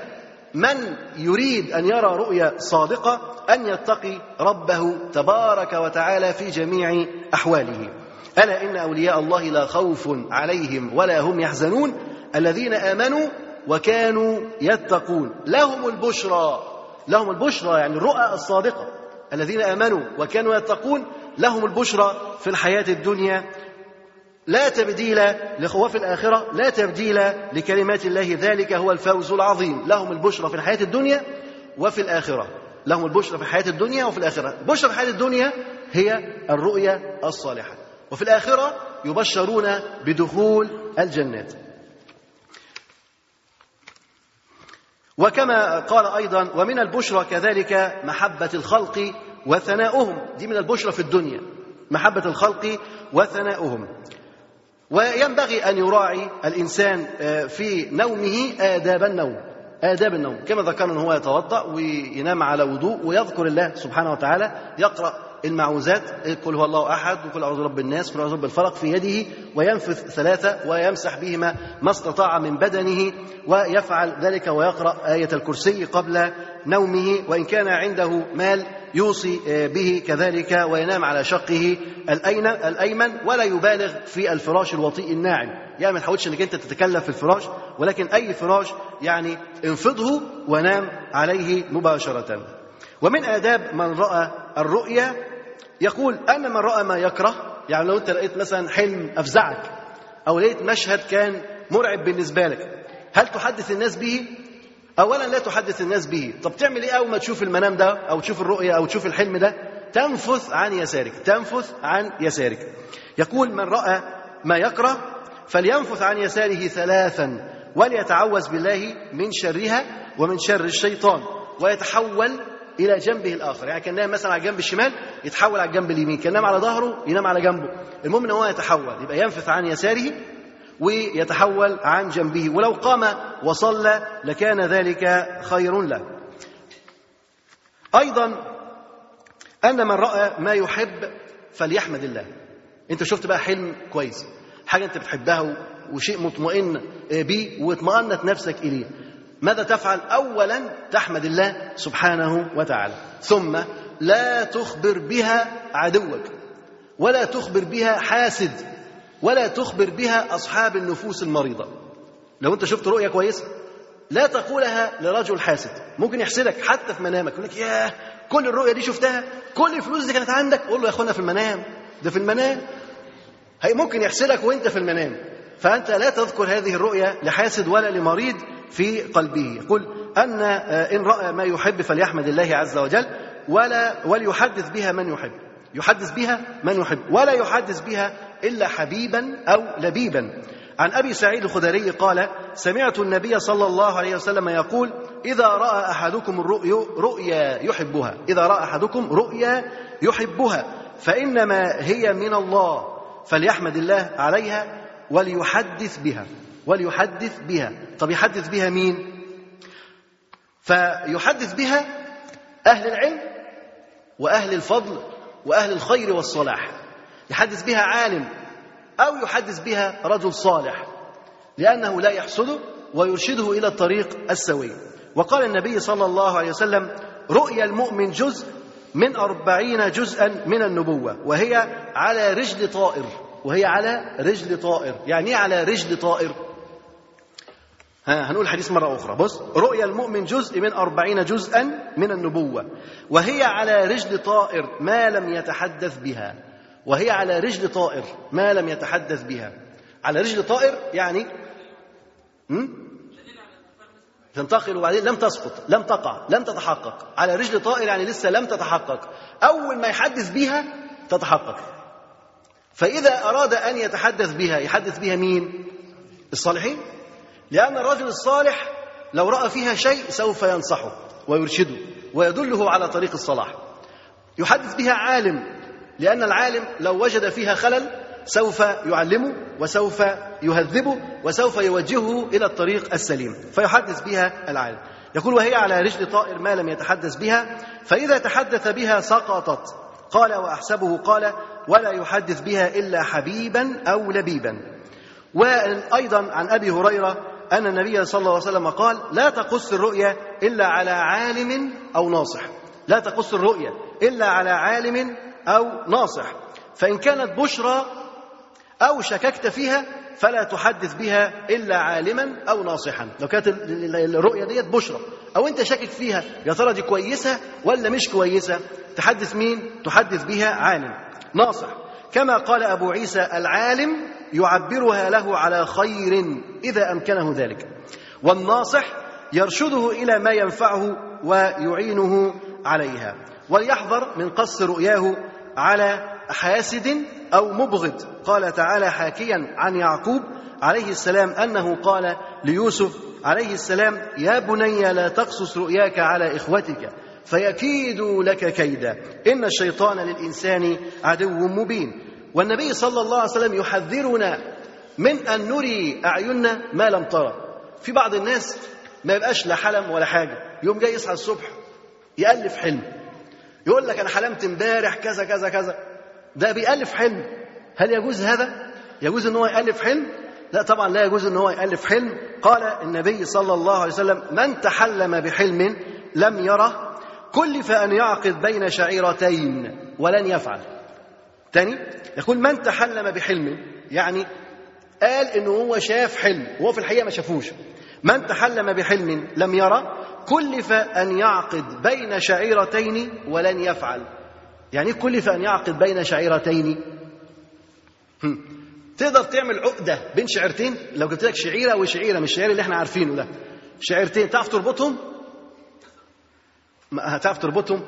من يريد أن يرى رؤيا صادقة أن يتقي ربه تبارك وتعالى في جميع أحواله. ألا إن أولياء الله لا خوف عليهم ولا هم يحزنون؟ الذين آمنوا وكانوا يتقون. لهم البشرى. لهم البشرى يعني الرؤى الصادقة. الذين آمنوا وكانوا يتقون لهم البشرى في الحياة الدنيا. لا تبديل وفي الآخرة لا تبديل لكلمات الله. ذلك هو الفوز العظيم. لهم البشرى في الحياة الدنيا وفي الآخرة. لهم البشرى في الحياة الدنيا وفي الآخرة. البشرى في الحياة الدنيا هي الرؤيا الصالحة. وفي الآخرة يبشرون بدخول الجنات وكما قال أيضا ومن البشرى كذلك محبة الخلق وثناؤهم. دي من البشرى في الدنيا محبة الخلق وثناؤهم. وينبغي أن يراعي الإنسان آه، في نومه آداب النوم آداب النوم. كما ذكرنا هو يتوضأ وينام على وضوء ويذكر الله سبحانه وتعالى يقرأ المعوذات قل هو الله أحد وقل أعوذ برب الناس وقل أعوذ برب الفلق في يده وينفث ثلاثة ويمسح بهما ما استطاع من بدنه ويفعل ذلك ويقرأ آية الكرسي قبل نومه وإن كان عنده مال يوصي آه، به كذلك وينام على شقه الأيمن ولا يبالغ في الفراش الوطيء الناعم. يعني ما تحاولش إنك أنت تتكلم في الفراش ولكن أي فراش يعني انفضه ونام عليه مباشرة. ومن آداب من رأى الرؤيا يقول أن من رأى ما يكره يعني لو أنت لقيت مثلا حلم أفزعك أو لقيت مشهد كان مرعب بالنسبة لك هل تحدث الناس به؟ أولا لا تحدث الناس به. طب تعمل إيه أول ما تشوف المنام ده أو تشوف الرؤيا أو تشوف الحلم ده؟ تنفث عن يسارك تنفث عن يسارك. يقول من رأى ما يكره فلينفث عن يساره ثلاثا وليتعوذ بالله من شرها ومن شر الشيطان ويتحول إلى جنبه الآخر. يعني كان نايم مثلا على الجنب الشمال يتحول على الجنب اليمين. كان نايم على ظهره ينام على جنبه. المهم إن هو يتحول. يبقى ينفث عن يساره ويتحول عن جنبه. ولو قام وصلى لكان ذلك خير له. أيضا أن من رأى ما يحب فليحمد الله. أنت شفت بقى حلم كويس. حاجة أنت بتحبها وشيء مطمئن بيه واطمأنت نفسك إليه. ماذا تفعل؟ اولا تحمد الله سبحانه وتعالى. ثم لا تخبر بها عدوك ولا تخبر بها حاسد ولا تخبر بها أصحاب النفوس المريضة. لو أنت شفت رؤية كويسة لا تقولها لرجل حاسد. ممكن يحسدك حتى في منامك يقول لك ياه كل الرؤية دي شفتها؟ كل الفلوس دي كانت عندك؟ قول له يا أخوانا في المنام. ده في المنام؟ هي ممكن يحسدك وأنت في المنام. فأنت لا تذكر هذه الرؤية لحاسد ولا لمريض. في قلبه. يقول أن آه، إن رأى ما يحب فليحمد الله عز وجل ولا وليحدث بها من يحب. يحدث بها من يحب. ولا يحدث بها إلا حبيبا أو لبيبا. عن أبي سعيد الخدري قال سمعت النبي صلى الله عليه وسلم يقول إذا رأى أحدكم الرؤيا رؤيا يحبها. إذا رأى أحدكم رؤيا يحبها. فإنما هي من الله فليحمد الله عليها وليحدث بها. وليحدث بها. طب يحدث بها مين؟ فيحدث بها أهل العلم وأهل الفضل وأهل الخير والصلاح. يحدث بها عالم أو يحدث بها رجل صالح لأنه لا يحسده ويرشده إلى الطريق السوي. وقال النبي صلى الله عليه وسلم رؤيا المؤمن جزء من أربعين جزءا من النبوة وهي على رجل طائر وهي على رجل طائر يعني إيه على رجل طائر؟ ها هنقول الحديث مرة أخرى. بص رؤيا المؤمن جزء من أربعين جزءا من النبوة وهي على رجل طائر ما لم يتحدث بها. وهي على رجل طائر ما لم يتحدث بها. على رجل طائر يعني؟ تنتقل وبعدين لم تسقط لم تقع لم تتحقق. على رجل طائر يعني لسه لم تتحقق. أول ما يحدث بها تتحقق. فإذا أراد أن يتحدث بها يحدث بها مين؟ الصالحين؟ لأن الرجل الصالح لو رأى فيها شيء سوف ينصحه ويرشده ويدله على طريق الصلاح. يحدث بها عالم لأن العالم لو وجد فيها خلل سوف يعلمه وسوف يهذبه وسوف يوجهه إلى الطريق السليم. فيحدث بها العالم. يقول وهي على رجل طائر ما لم يتحدث بها فإذا تحدث بها سقطت. قال وأحسبه قال ولا يحدث بها إلا حبيبا أو لبيبا وأيضا عن أبي هريرة أن النبي صلى الله عليه وسلم قال لا تقص الرؤيا إلا على عالم أو ناصح. لا تقص الرؤيا إلا على عالم أو ناصح. فإن كانت بشرى أو شككت فيها فلا تحدث بها إلا عالما أو ناصحا. لو كانت الرؤية ديت بشرى أو أنت شاكك فيها يا ترى دي كويسة ولا مش كويسة؟ تحدث مين؟ تحدث بها عالم. ناصح. كما قال أبو عيسى العالم يعبرها له على خير إذا أمكنه ذلك. والناصح يرشده إلى ما ينفعه ويعينه عليها. وليحذر من قص رؤياه على حاسد أو مبغض. قال تعالى حاكيا عن يعقوب عليه السلام أنه قال ليوسف عليه السلام يا بني لا تقصص رؤياك على إخوتك. فيكيدوا لك كيدا. إن الشيطان للإنسان عدو مبين. والنبي صلى الله عليه وسلم يحذرنا من أن نري أعيننا ما لم ترى. في بعض الناس ما يبقاش لا حلم ولا حاجة. يوم جاي يصحى الصبح يألف حلم. يقول لك أنا حلمت امبارح كذا كذا كذا. ده بيألف حلم. هل يجوز هذا؟ يجوز إن هو يألف حلم؟ لا طبعا لا يجوز إن هو يألف حلم. قال النبي صلى الله عليه وسلم من تحلم بحلم لم يره كلف أن يعقد بين شعيرتين ولن يفعل. تاني يقول من تحلم بحلم يعني قال انه هو شاف حلم وهو في الحقيقة ما شافوش. من تحلم بحلم لم يرى كلف أن يعقد بين شعيرتين ولن يفعل. يعني كلف أن يعقد بين شعيرتين. تقدر تعمل عقدة بين شعيرتين لو جبت لك شعيرة وشعيرة مش الشعير اللي إحنا عارفينه ده. شعيرتين تعرف تربطهم؟ هتعرف تربطهم؟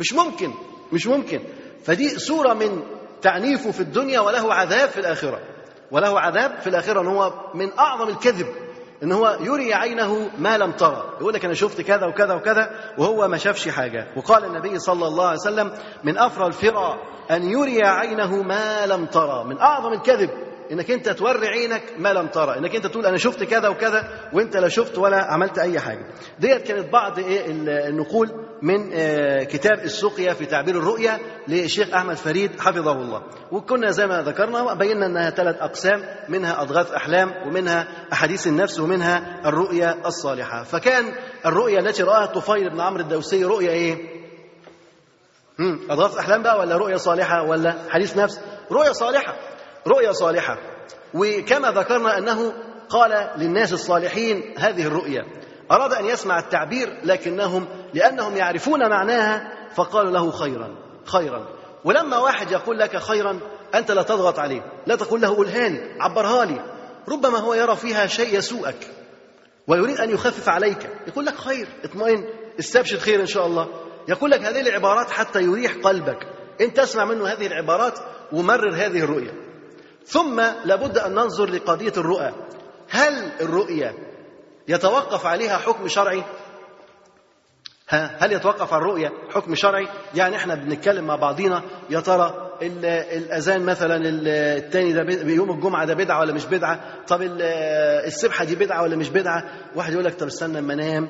مش ممكن مش ممكن. فدي صورة من تعنيفه في الدنيا وله عذاب في الآخرة. وله عذاب في الآخرة إن هو من أعظم الكذب. إن هو يري عينه ما لم ترى. يقول لك أنا شفت كذا وكذا وكذا وهو ما شافش حاجة. وقال النبي صلى الله عليه وسلم من افرى الفرى أن يري عينه ما لم ترى. من أعظم الكذب. إنك أنت توري عينك ما لم ترى إنك أنت تقول أنا شفت كذا وكذا وأنت لا شفت ولا عملت أي حاجة. ديت كانت بعض إيه النقول من كتاب السقيا في تعبير الرؤيا للشيخ أحمد فريد حفظه الله. وكنا زي ما ذكرنا بينا أنها ثلاث أقسام منها أضغاث أحلام ومنها أحاديث النفس ومنها الرؤيا الصالحة. فكان الرؤيا التي رآها طفيل بن عمرو الدوسي رؤيا إيه؟ أضغاث أحلام بقى ولا رؤيا صالحة ولا حديث نفس؟ رؤيا صالحة. رؤيا صالحة. وكما ذكرنا أنه قال للناس الصالحين هذه الرؤيا أراد أن يسمع التعبير لكنهم لأنهم يعرفون معناها فقالوا له خيرا خيرا. ولما واحد يقول لك خيرا أنت لا تضغط عليه لا تقول له قولها لي عبرها لي. ربما هو يرى فيها شيء يسوءك ويريد أن يخفف عليك. يقول لك خير اطمئن استبشر خير إن شاء الله. يقول لك هذه العبارات حتى يريح قلبك. انت اسمع منه هذه العبارات ومرر هذه الرؤيا. ثم لابد أن ننظر لقضية الرؤى. هل الرؤية يتوقف عليها حكم شرعي؟ ها هل يتوقف على الرؤية حكم شرعي؟ يعني إحنا بنتكلم مع بعضينا يا ترى ال- الأذان مثلا ال- التاني ده بد- يوم الجمعة ده بدعة ولا مش بدعة؟ طب ال- السبحة دي بدعة ولا مش بدعة؟ واحد يقول لك طب استنى أما أنام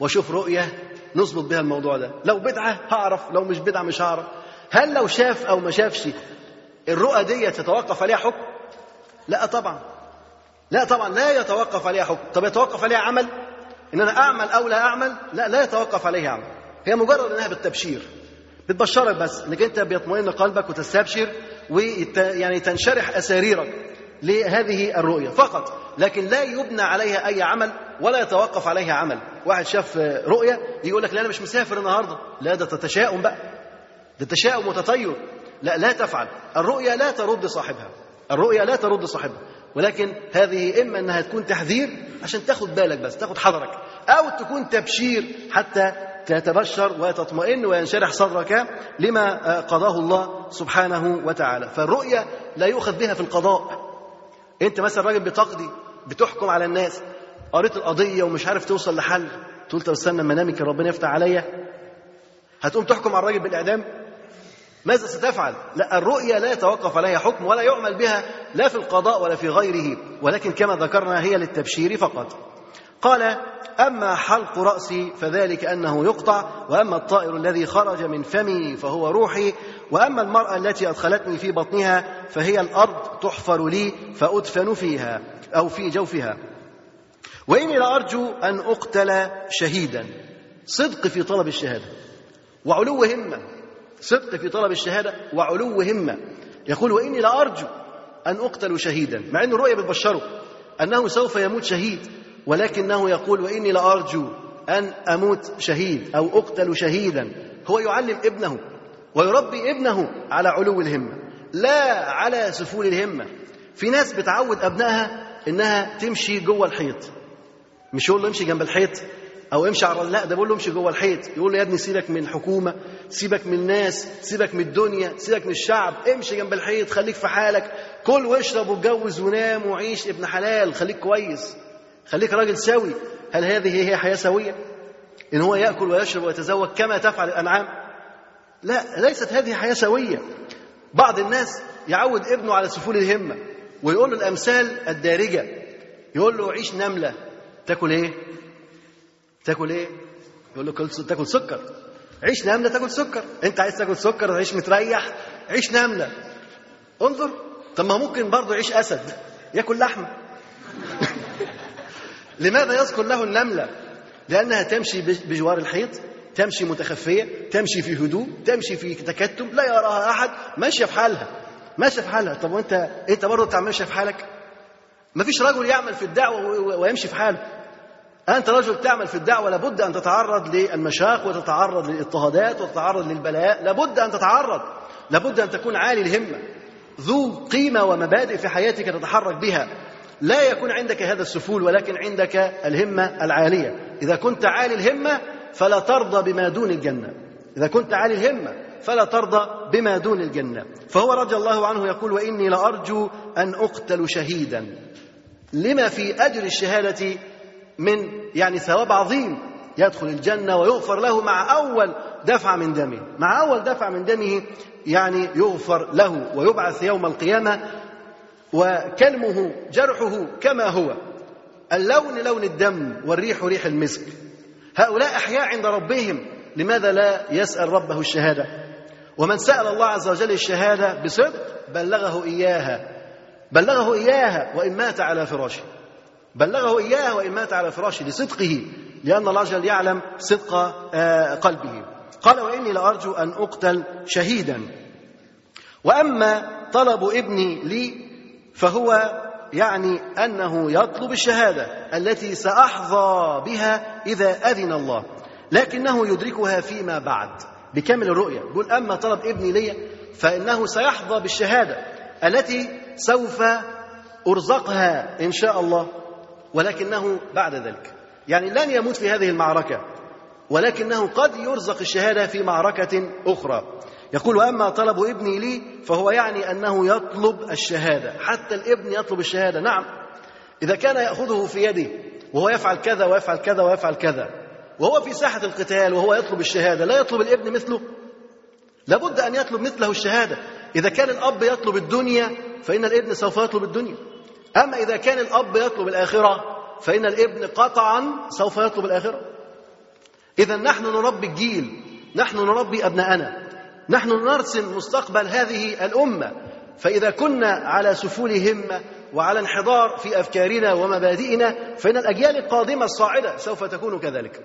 وأشوف رؤية نظبط بها الموضوع ده. لو بدعة هعرف لو مش بدعة مش هعرف. هل لو شاف أو ما شافش الرؤى دي تتوقف عليها حكم؟ لا طبعا. لا طبعا لا يتوقف عليها حكم. طب يتوقف عليها عمل؟ إن أنا أعمل أو لا أعمل؟ لا لا يتوقف عليها عمل. هي مجرد إنها بالتبشير. بتبشرك بس إنك أنت بيطمئن قلبك وتستبشر ويت يعني تنشرح أساريرك لهذه الرؤية فقط. لكن لا يبنى عليها أي عمل ولا يتوقف عليها عمل. واحد شاف رؤية يقول لك لا أنا مش مسافر النهارده. لا ده تشاؤم بقى. ده تشاؤم وتطير. لا لا تفعل. الرؤيا لا ترد صاحبها. الرؤيا لا ترد صاحبها. ولكن هذه إما أنها تكون تحذير عشان تاخد بالك بس تاخد حذرك أو تكون تبشير حتى تتبشر وتطمئن وينشرح صدرك لما قضاه الله سبحانه وتعالى. فالرؤيا لا يؤخذ بها في القضاء. أنت مثلا راجل بتقضي بتحكم على الناس قريت القضية ومش عارف توصل لحل تقول طب استنى يمكن ربنا يفتح عليا؟ هتقوم تحكم على الراجل بالإعدام؟ ماذا ستفعل؟ لا الرؤيا لا يتوقف عليها حكم ولا يعمل بها لا في القضاء ولا في غيره ولكن كما ذكرنا هي للتبشير فقط. قال أما حلق رأسي فذلك أنه يقطع وأما الطائر الذي خرج من فمي فهو روحي وأما المرأة التي أدخلتني في بطنها فهي الأرض تحفر لي فأدفن فيها أو في جوفها. وإني لأرجو أن أقتل شهيدا صدق في طلب الشهادة وعلو همة. صدق في طلب الشهادة وعلو همة. يقول وإني لأرجو أن أقتل شهيدا مع أن الرؤيا بتبشره أنه سوف يموت شهيد ولكنه يقول وإني لأرجو أن أموت شهيد أو أقتل شهيدا. هو يعلم ابنه ويربي ابنه على علو الهمة لا على سفول الهمة. في ناس بتعود أبنائها إنها تمشي جوه الحيط. مش يقول له امشي جنب الحيط؟ أو امشي على لا ده بقول له امشي جوه الحيط. يقول له يا ابني سيبك من الحكومة سيبك من الناس سيبك من الدنيا سيبك من الشعب. امشي جنب الحيط خليك في حالك. كل واشرب واتجوز ونام وعيش ابن حلال خليك كويس خليك راجل سوي. هل هذه هي حياة سوية؟ إن هو يأكل ويشرب ويتزوج كما تفعل الأنعام؟ لا ليست هذه حياة سوية. بعض الناس يعود ابنه على سفول الهمة ويقول له الأمثال الدارجة. يقول له عيش نملة. تاكل إيه؟ تاكل إيه؟ يقول له كل تاكل سكر. عيش نملة تاكل سكر. انت عايز تاكل سكر تعيش متريح؟ عيش نملة. انظر. طب ما ممكن برضه يعيش أسد. ياكل لحمه <laughs> لماذا يذكر له النملة؟ لأنها تمشي بجوار الحيط تمشي متخفية تمشي في هدوء تمشي في تكتم لا يراها أحد. ماشية في حالها. ماشية في حالها. طب وأنت انت برضه ماشية في حالك؟ ما فيش رجل يعمل في الدعوة ويمشي في حاله. أنت رجل تعمل في الدعوة لابد أن تتعرض للمشاق وتتعرض للاضطهادات وتتعرض للبلاء لابد أن تتعرض لابد أن تكون عالي الهمة. ذو قيمة ومبادئ في حياتك تتحرك بها. لا يكون عندك هذا السفول ولكن عندك الهمة العالية. إذا كنت عالي الهمة فلا ترضى بما دون الجنة. إذا كنت عالي الهمة فلا ترضى بما دون الجنة. فهو رضي الله عنه يقول وإني لأرجو أن أقتل شهيدا. لما في أجر الشهادة من يعني ثواب عظيم يدخل الجنة ويغفر له مع أول دفع من دمه. مع أول دفع من دمه يعني يغفر له ويبعث يوم القيامة وكلمه جرحه كما هو. اللون لون الدم والريح ريح المسك. هؤلاء أحياء عند ربهم. لماذا لا يسأل ربه الشهادة؟ ومن سأل الله عز وجل الشهادة بصدق بلغه إياها. بلغه إياها وإن مات على فراشه. بلغه إياه وإن مات على فراشه لصدقه لأن الله جل يعلم صدق قلبه. قال وإني لأرجو أن أقتل شهيدا. وأما طلب ابني لي فهو يعني أنه يطلب الشهادة التي سأحظى بها إذا أذن الله لكنه يدركها فيما بعد بكامل الرؤية. يقول أما طلب ابني لي فإنه سيحظى بالشهادة التي سوف أرزقها إن شاء الله. ولكنه بعد ذلك. يعني لن يموت في هذه المعركة ولكنه قد يرزق الشهادة في معركة أخرى. يقول وأما طلب ابني لي فهو يعني أنه يطلب الشهادة حتى الابن يطلب الشهادة. نعم إذا كان يأخذه في يده وهو يفعل كذا ويفعل كذا ويفعل كذا وهو في ساحة القتال وهو يطلب الشهادة لا يطلب الابن مثله؟ لابد أن يطلب مثله الشهادة. إذا كان الأب يطلب الدنيا فإن الابن سوف يطلب الدنيا. أما إذا كان الأب يطلب الآخرة فإن الابن قطعا سوف يطلب الآخرة. إذا نحن نربي الجيل نحن نربي أبناءنا نحن نرسم مستقبل هذه الأمة. فإذا كنا على سفول همة وعلى انحدار في أفكارنا ومبادئنا فإن الأجيال القادمة الصاعدة سوف تكون كذلك.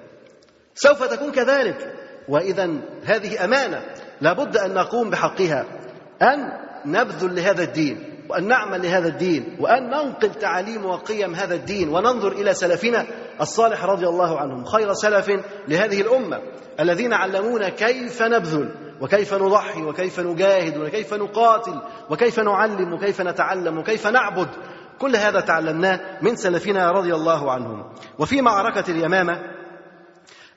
سوف تكون كذلك. وإذا هذه أمانة لابد أن نقوم بحقها أن نبذل لهذا الدين. وأن نعمل لهذا الدين وأن ننقل تعاليم وقيم هذا الدين وننظر إلى سلفنا الصالح رضي الله عنهم خير سلف لهذه الأمة الذين علمونا كيف نبذل وكيف نضحي وكيف نجاهد وكيف نقاتل وكيف نعلم وكيف نتعلم وكيف نعبد كل هذا تعلمناه من سلفنا رضي الله عنهم. وفي معركة اليمامة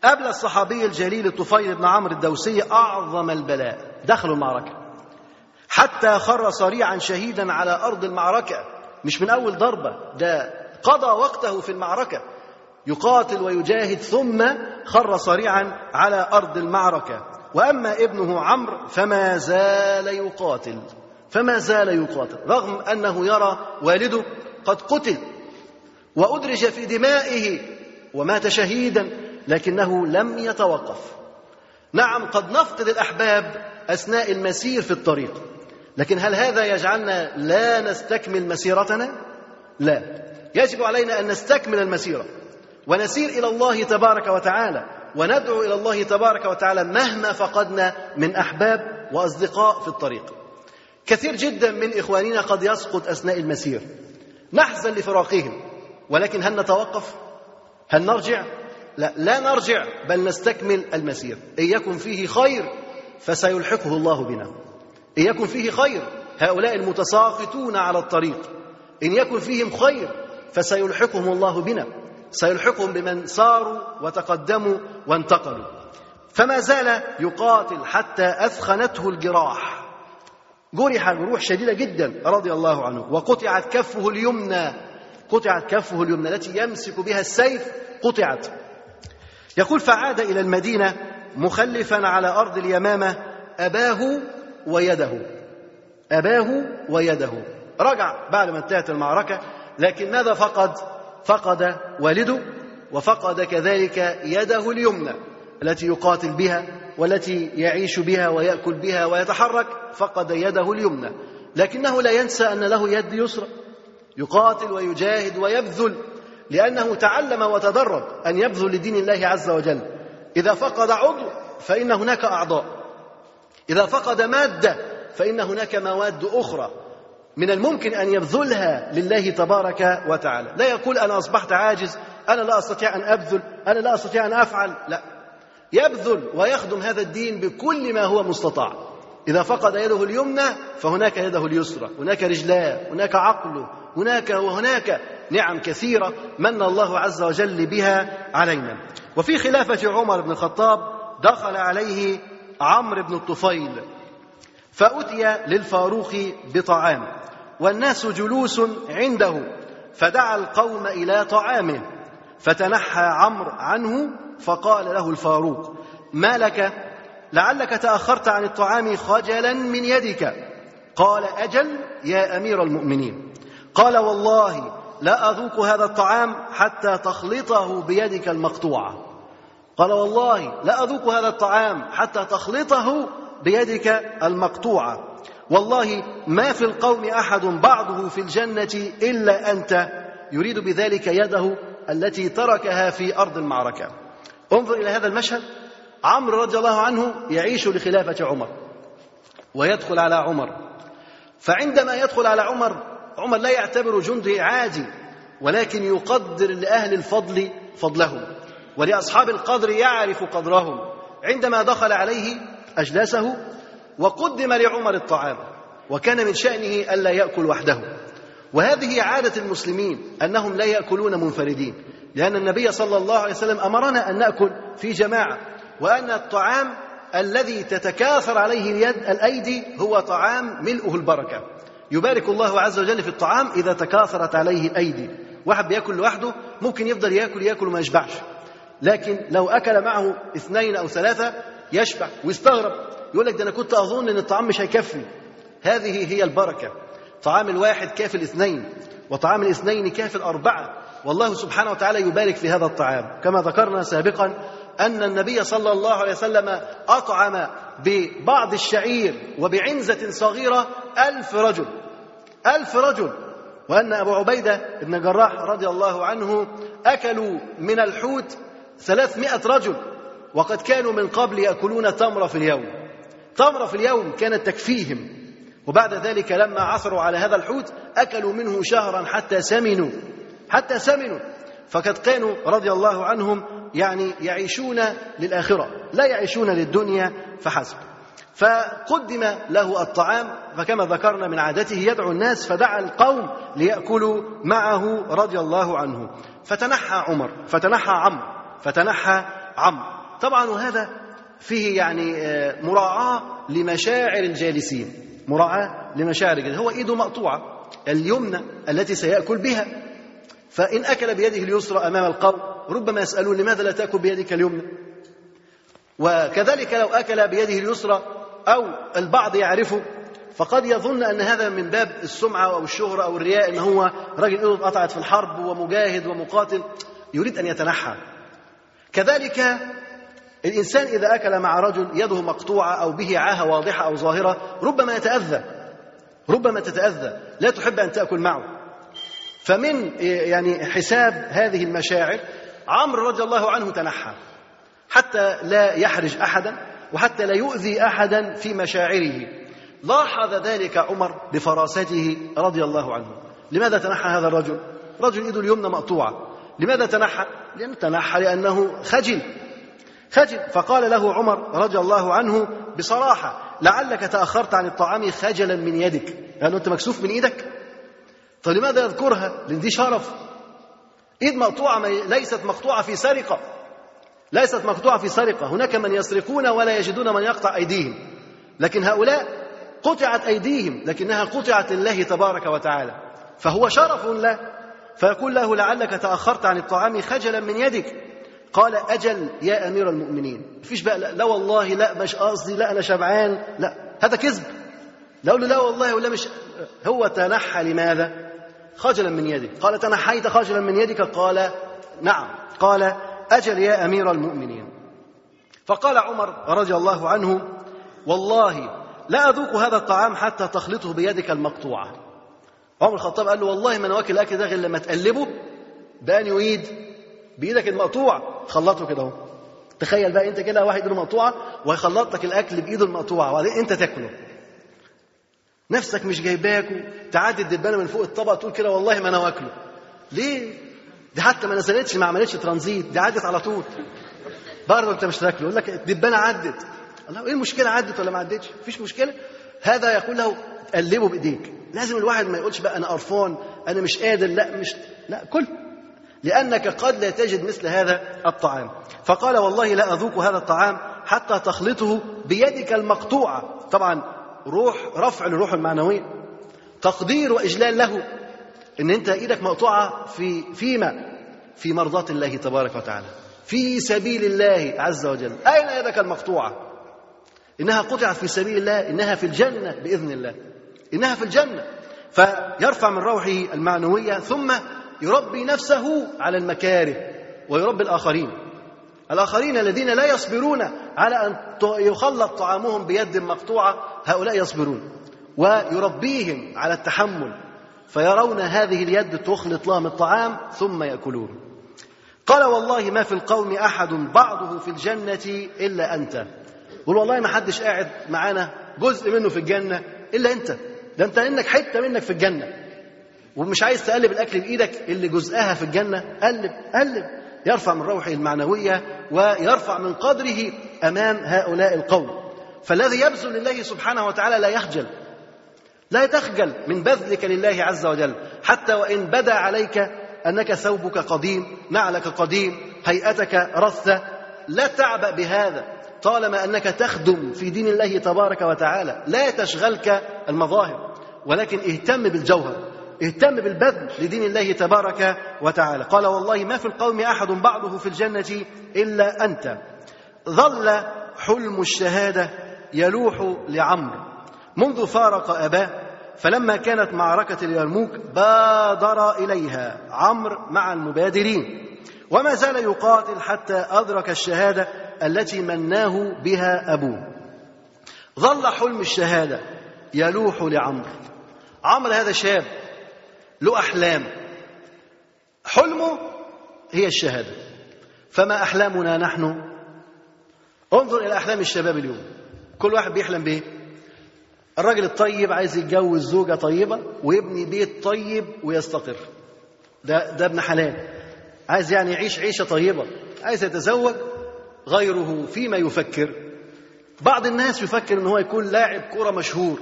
أبلى الصحابي الجليل الطفيل بن عمرو الدوسي أعظم البلاء. دخلوا المعركة. حتى خر صريعا شهيدا على أرض المعركة. مش من أول ضربة ده قضى وقته في المعركة. يقاتل ويجاهد ثم خر صريعا على أرض المعركة. وأما ابنه عمرو فما زال يقاتل. فما زال يقاتل رغم أنه يرى والده قد قتل. وأدرج في دمائه ومات شهيدا لكنه لم يتوقف. نعم قد نفقد الأحباب أثناء المسير في الطريق. لكن هل هذا يجعلنا لا نستكمل مسيرتنا؟ لا يجب علينا أن نستكمل المسيرة ونسير إلى الله تبارك وتعالى وندعو إلى الله تبارك وتعالى مهما فقدنا من أحباب وأصدقاء في الطريق كثير جدا من إخواننا قد يسقط أثناء المسير نحزن لفراقهم ولكن هل نتوقف؟ هل نرجع؟ لا لا نرجع بل نستكمل المسير إن يكن فيه خير فسيلحقه الله بنا إن يكن فيه خير. هؤلاء المتساقطون على الطريق. إن يكن فيهم خير فسيلحقهم الله بنا. سيلحقهم بمن ساروا وتقدموا وانتقلوا. فما زال يقاتل حتى أثخنته الجراح. جرح جروح شديدة جدا رضي الله عنه. وقطعت كفه اليمنى. قطعت كفه اليمنى التي يمسك بها السيف. قطعت. يقول فعاد إلى المدينة مخلفا على أرض اليمامة أباه ويده. أباه ويده. رجع بعد ما انتهت المعركة لكن ماذا فقد؟ فقد والده وفقد كذلك يده اليمنى التي يقاتل بها والتي يعيش بها ويأكل بها ويتحرك فقد يده اليمنى. لكنه لا ينسى أن له يد يسرى. يقاتل ويجاهد ويبذل لأنه تعلم وتدرب أن يبذل لدين الله عز وجل. إذا فقد عضو فإن هناك أعضاء. إذا فقد مادة فإن هناك مواد أخرى من الممكن أن يبذلها لله تبارك وتعالى. لا يقول أنا أصبحت عاجز أنا لا أستطيع أن أبذل أنا لا أستطيع أن أفعل. لا. يبذل ويخدم هذا الدين بكل ما هو مستطاع. إذا فقد يده اليمنى فهناك يده اليسرى هناك رجلاه هناك عقله هناك وهناك نعم كثيرة من الله عز وجل بها علينا. وفي خلافة عمر بن الخطاب دخل عليه عمرو بن الطفيل فأتي للفاروق بطعام والناس جلوس عنده فدعا القوم إلى طعامه فتنحى عمرو عنه فقال له الفاروق ما لك؟ لعلك تأخرت عن الطعام خجلا من يدك. قال أجل يا أمير المؤمنين. قال والله لا أذوق هذا الطعام حتى تخلطه بيدك المقطوعة. قال والله لا أذوق هذا الطعام حتى تخلطه بيدك المقطوعة. والله ما في القوم أحد بعضه في الجنة إلا أنت. يريد بذلك يده التي تركها في أرض المعركة. انظر إلى هذا المشهد. عمرو رضي الله عنه يعيش لخلافة عمر ويدخل على عمر. فعندما يدخل على عمر عمر لا يعتبر جندي عادي ولكن يقدر لأهل الفضل فضلهم. ولأصحاب القدر يعرف قدرهم عندما دخل عليه أجلسه وقدم لعمر الطعام وكان من شأنه ألا يأكل وحده. وهذه عادة المسلمين أنهم لا يأكلون منفردين لأن النبي صلى الله عليه وسلم أمرنا أن نأكل في جماعة وأن الطعام الذي تتكاثر عليه اليد الأيدي هو طعام ملؤه البركة. يبارك الله عز وجل في الطعام إذا تكاثرت عليه الأيدي. واحد بيأكل لوحده ممكن يفضل ياكل يأكل وما يشبعش. لكن لو أكل معه اثنين أو ثلاثة يشبع ويستغرب. يقول لك ده أنا كنت أظن أن الطعام مش هيكفي. هذه هي البركة. طعام الواحد كافي الاثنين وطعام الاثنين كافي الأربعة. والله سبحانه وتعالى يبارك في هذا الطعام. كما ذكرنا سابقا أن النبي صلى الله عليه وسلم أطعم ببعض الشعير وبعنزة صغيرة ألف رجل. ألف رجل. وأن أبو عبيدة بن جراح رضي الله عنه أكلوا من الحوت ثلاثمائة رجل وقد كانوا من قبل يأكلون تمرة في اليوم. تمرة في اليوم كانت تكفيهم. وبعد ذلك لما عثروا على هذا الحوت أكلوا منه شهرا حتى سمنوا. حتى سمنوا. فقد كانوا رضي الله عنهم يعني يعيشون للآخرة. لا يعيشون للدنيا فحسب. فقدم له الطعام فكما ذكرنا من عادته يدعو الناس فدعا القوم ليأكلوا معه رضي الله عنه. فتنحى عمر فتنحى عمرو. فتنحى عمرو طبعا وهذا فيه يعني مراعاة لمشاعر الجالسين. مراعاة لمشاعر الجالسين. هو إيده مقطوعة اليمنى التي سيأكل بها. فإن أكل بيده اليسرى أمام القوم ربما يسألون لماذا لا تأكل بيدك اليمنى؟ وكذلك لو أكل بيده اليسرى أو البعض يعرفه فقد يظن أن هذا من باب السمعة أو الشهرة أو الرياء أن هو راجل إيده اتقطعت في الحرب ومجاهد ومقاتل يريد أن يتنحى. كذلك الإنسان إذا أكل مع رجل يده مقطوعة أو به عاهة واضحة أو ظاهرة ربما يتأذى ربما تتأذى لا تحب أن تأكل معه. فمن يعني حساب هذه المشاعر عمرو رضي الله عنه تنحى حتى لا يحرج أحدا وحتى لا يؤذي أحدا في مشاعره. لاحظ ذلك عمر بفراسته رضي الله عنه. لماذا تنحى هذا الرجل؟ رجل يده اليمنى مقطوعة. لماذا تنحى؟ لأنه تنحى لأنه خجل. خجل. فقال له عمر رضي الله عنه بصراحة لعلك تأخرت عن الطعام خجلا من يدك. يعني أنت مكسوف من إيدك. طب لماذا يذكرها؟ لأن دي شرف. إيد مقطوعة ليست مقطوعة في سرقة. ليست مقطوعة في سرقة. هناك من يسرقون ولا يجدون من يقطع أيديهم. لكن هؤلاء قطعت أيديهم لكنها قطعت لله تبارك وتعالى. فهو شرف له. فيقول له لعلك تأخرت عن الطعام خجلا من يدك. قال أجل يا أمير المؤمنين. مفيش بقى لا, لا والله لا مش قصدي لا أنا شبعان لا. هذا كذب. لو لا والله ولا مش هو تنحى لماذا؟ خجلا من يدك. قال تنحيت خجلا من يدك؟ قال نعم. قال أجل يا أمير المؤمنين. فقال عمر رضي الله عنه والله لا أذوق هذا الطعام حتى تخلطه بيدك المقطوعة. عمر الخطاب قال له والله ما أنا واكل الأكل ده غير لما تقلبه. بأن ايد بإيدك المقطوعه خلطه كده أهو. تخيل بقى أنت كده واحد إيده مقطوعة وهيخلط لك الأكل بإيده المقطوعة وبعدين أنت تاكله. نفسك مش جايباك تعدي الدبانة من فوق الطبق تقول كده والله ما أنا واكله. ليه؟ دي حتى ما نزلتش ما عملتش ترانزيت دي عدت على طول. برضه أنت مش تاكله يقول لك الدبانة عدت. الله إيه المشكلة عدت ولا ما عدتش؟ مفيش مشكلة. هذا يقول له قلبه بإيديك. لازم الواحد ما يقولش بقى أنا قرفان أنا مش قادر لا مش لا كل لأنك قد لا تجد مثل هذا الطعام. فقال والله لا أذوق هذا الطعام حتى تخلطه بيدك المقطوعة. طبعا روح رفع للروح المعنويه تقدير وإجلال له إن أنت إيدك مقطوعة في فيما؟ في مرضاة الله تبارك وتعالى. في سبيل الله عز وجل. أين يدك المقطوعة؟ إنها قطعت في سبيل الله إنها في الجنة بإذن الله. إنها في الجنة. فيرفع من روحه المعنوية ثم يربي نفسه على المكاره ويربي الآخرين. الآخرين الذين لا يصبرون على أن يخلط طعامهم بيد مقطوعة هؤلاء يصبرون. ويربيهم على التحمل فيرون هذه اليد تخلط لهم الطعام ثم ياكلون قال والله ما في القوم أحد بعضه في الجنة إلا أنت. قل والله ما حدش قاعد معانا جزء منه في الجنة إلا أنت. ده انت انك حتة منك في الجنه. ومش عايز تقلب الاكل بايدك اللي جزءها في الجنه. قلب قلب. يرفع من روحه المعنوية ويرفع من قدره أمام هؤلاء القوم. فالذي يبذل لله سبحانه وتعالى لا يخجل لا تخجل من بذلك لله عز وجل. حتى وإن بدا عليك أنك ثوبك قديم نعلك قديم هيئتك رثة لا تعبأ بهذا طالما أنك تخدم في دين الله تبارك وتعالى. لا تشغلك المظاهر. ولكن اهتم بالجوهر اهتم بالبذل لدين الله تبارك وتعالى. قال والله ما في القوم أحد بعضه في الجنة إلا أنت. ظل حلم الشهادة يلوح لعمرو. منذ فارق أباه فلما كانت معركة اليرموك بادر إليها عمرو مع المبادرين. وما زال يقاتل حتى أدرك الشهادة التي مناه بها أبوه. ظل حلم الشهادة يلوح لعمرو. عمرو هذا شاب له أحلام. حلمه هي الشهادة. فما أحلامنا نحن؟ انظر إلى أحلام الشباب اليوم. كل واحد بيحلم بإيه؟ الراجل الطيب عايز يتجوز زوجة طيبة ويبني بيت طيب ويستقر. ده ده ابن حلال. عايز يعني يعيش عيشة طيبة. عايز يتزوج غيره فيما يفكر. بعض الناس يفكر إن هو يكون لاعب كرة مشهور.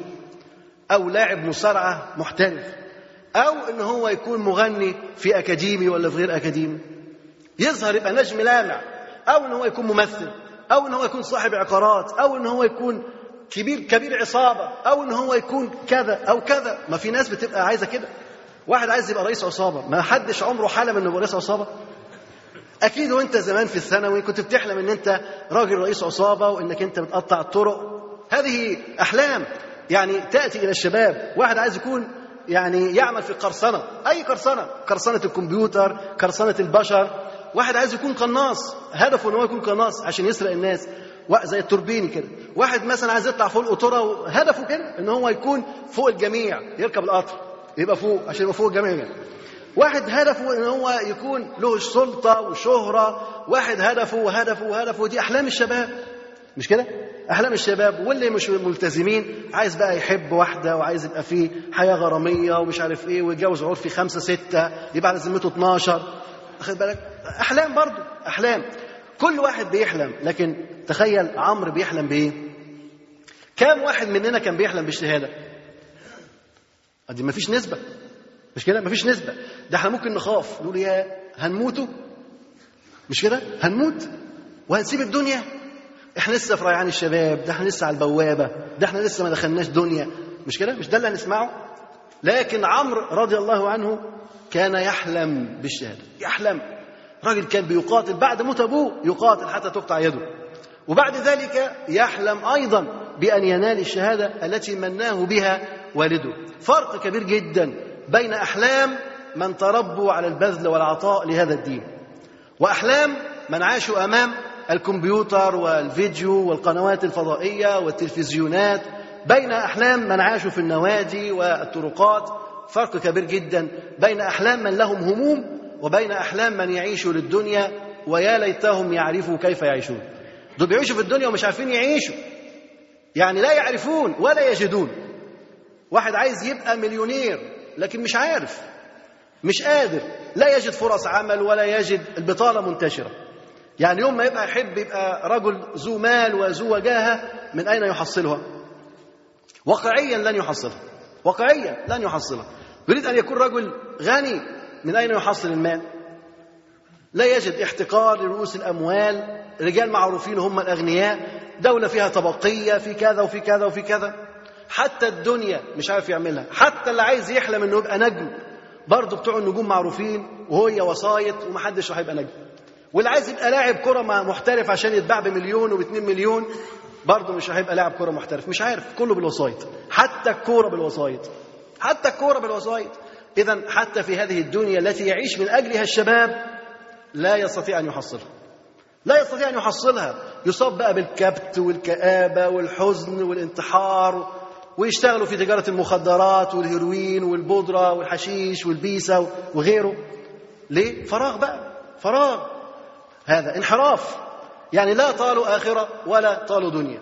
أو لاعب مصارعة محترف أو إن هو يكون مغني في أكاديمي ولا في غير أكاديمي. يظهر يبقى نجم لامع أو إن هو يكون ممثل أو إن هو يكون صاحب عقارات أو إن هو يكون كبير كبير عصابة أو إن هو يكون كذا أو كذا. ما في ناس بتبقى عايزة كده. واحد عايز يبقى رئيس عصابة ما حدش عمره حلم إنه يبقى رئيس عصابة. أكيد وأنت زمان في الثانوي كنت بتحلم إن أنت راجل رئيس عصابة وإنك أنت بتقطع الطرق. هذه أحلام. يعني تأتي إلى الشباب واحد عايز يكون يعني يعمل في قرصنة أي قرصنة قرصنة الكمبيوتر قرصنة البشر واحد عايز يكون قناص هدفه إن هو يكون قناص عشان يسرق الناس زي التوربيني كده. واحد مثلا عايز يطلع فوق القطورة هدفه كده إن هو يكون فوق الجميع يركب القطر يبقى فوق عشان يبقى فوق الجميع. واحد هدفه إن هو يكون له سلطه وشهرة واحد هدفه وهدفه وهدفه دي أحلام الشباب. مش كده؟ أحلام الشباب واللي مش ملتزمين عايز بقى يحب واحدة وعايز يبقى فيه حياة غرامية ومش عارف إيه ويتجوز عرفي خمسة ستة يبقى على ذمته 12 واخد بالك؟ أحلام برضه أحلام. كل واحد بيحلم لكن تخيل عمرو بيحلم بإيه؟ كام واحد مننا كان بيحلم بالشهادة؟ دي مفيش نسبة. مش كده؟ مفيش نسبة. ده إحنا ممكن نخاف نقول يا هنموتوا؟ مش كده؟ هنموت؟ وهنسيب الدنيا؟ إحنا لسه في ريعان الشباب ده إحنا لسه على البوابة ده إحنا لسه ما دخلناش دنيا. مش كده؟ مش ده اللي هنسمعه؟ لكن عمرو رضي الله عنه كان يحلم بالشهادة. يحلم. راجل كان بيقاتل بعد موت أبوه يقاتل حتى تقطع يده. وبعد ذلك يحلم أيضا بأن ينال الشهادة التي مناه بها والده. فرق كبير جدا بين أحلام من تربوا على البذل والعطاء لهذا الدين وأحلام من عاشوا أمام الكمبيوتر والفيديو والقنوات الفضائية والتلفزيونات بين أحلام من عاشوا في النوادي والطرقات. فرق كبير جدا بين أحلام من لهم هموم وبين أحلام من يعيشوا للدنيا ويا ليتهم يعرفوا كيف يعيشون. دول بيعيشوا في الدنيا ومش عارفين يعيشوا. يعني لا يعرفون ولا يجدون. واحد عايز يبقى مليونير لكن مش عارف مش قادر لا يجد فرص عمل ولا يجد البطالة منتشرة. يعني يوم ما يبقى يحب يبقى رجل ذو مال وذو وجاهة من أين يحصلها؟ واقعيا لن يحصلها. واقعيا لن يحصلها. يريد أن يكون رجل غني من أين يحصل المال؟ لا يجد احتقار لرؤوس الأموال. رجال معروفين هم الأغنياء. دولة فيها طبقية في كذا وفي كذا وفي كذا. حتى الدنيا مش عارف يعملها. حتى اللي عايز يحلم إنه يبقى نجم. برضه بتوع النجوم معروفين وهي وسايط ومحدش راح يبقى نجم. واللي عايز يبقى لاعب كرة محترف عشان يتباع بمليون وباتنين مليون برضه مش هيبقى لاعب كرة محترف. مش عارف كله بالوسايط. حتى الكورة بالوسايط. حتى الكورة بالوسايط. اذا حتى في هذه الدنيا التي يعيش من أجلها الشباب لا يستطيع أن يحصلها. لا يستطيع أن يحصلها. يصاب بقى بالكبت والكآبة والحزن والانتحار ويشتغلوا في تجارة المخدرات والهيروين والبودرة والحشيش والبيسة وغيره. ليه؟ فراغ بقى. فراغ. هذا انحراف. يعني لا طالوا آخرة ولا طالوا دنيا.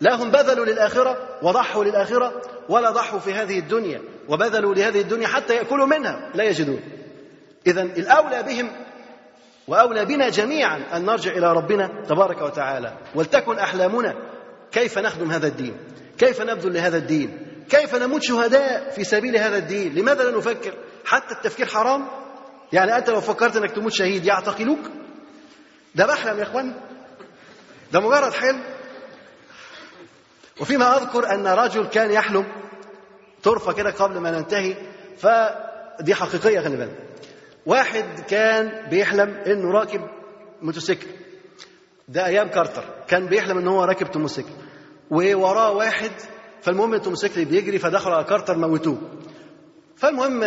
لا هم بذلوا للآخرة وضحوا للآخرة ولا ضحوا في هذه الدنيا وبذلوا لهذه الدنيا حتى يأكلوا منها. لا يجدون. إذا الأولى بهم وأولى بنا جميعا أن نرجع إلى ربنا تبارك وتعالى. ولتكن أحلامنا. كيف نخدم هذا الدين؟ كيف نبذل لهذا الدين؟ كيف نموت شهداء في سبيل هذا الدين؟ لماذا لا نفكر؟ حتى التفكير حرام؟ يعني أنت لو فكرت أنك تموت شهيد يعتقلوك؟ ده بحلم يا إخوان. ده مجرد حلم. وفيما أذكر أن رجل كان يحلم طرفة كده قبل ما ننتهي فدي حقيقية خلي بالك. واحد كان بيحلم إنه راكب موتوسيكل. ده أيام كارتر. كان بيحلم إن هو راكب موتوسيكل. ووراه واحد فالمهم التوموسيكل بيجري فدخلوا على كارتر موتوه. فالمهم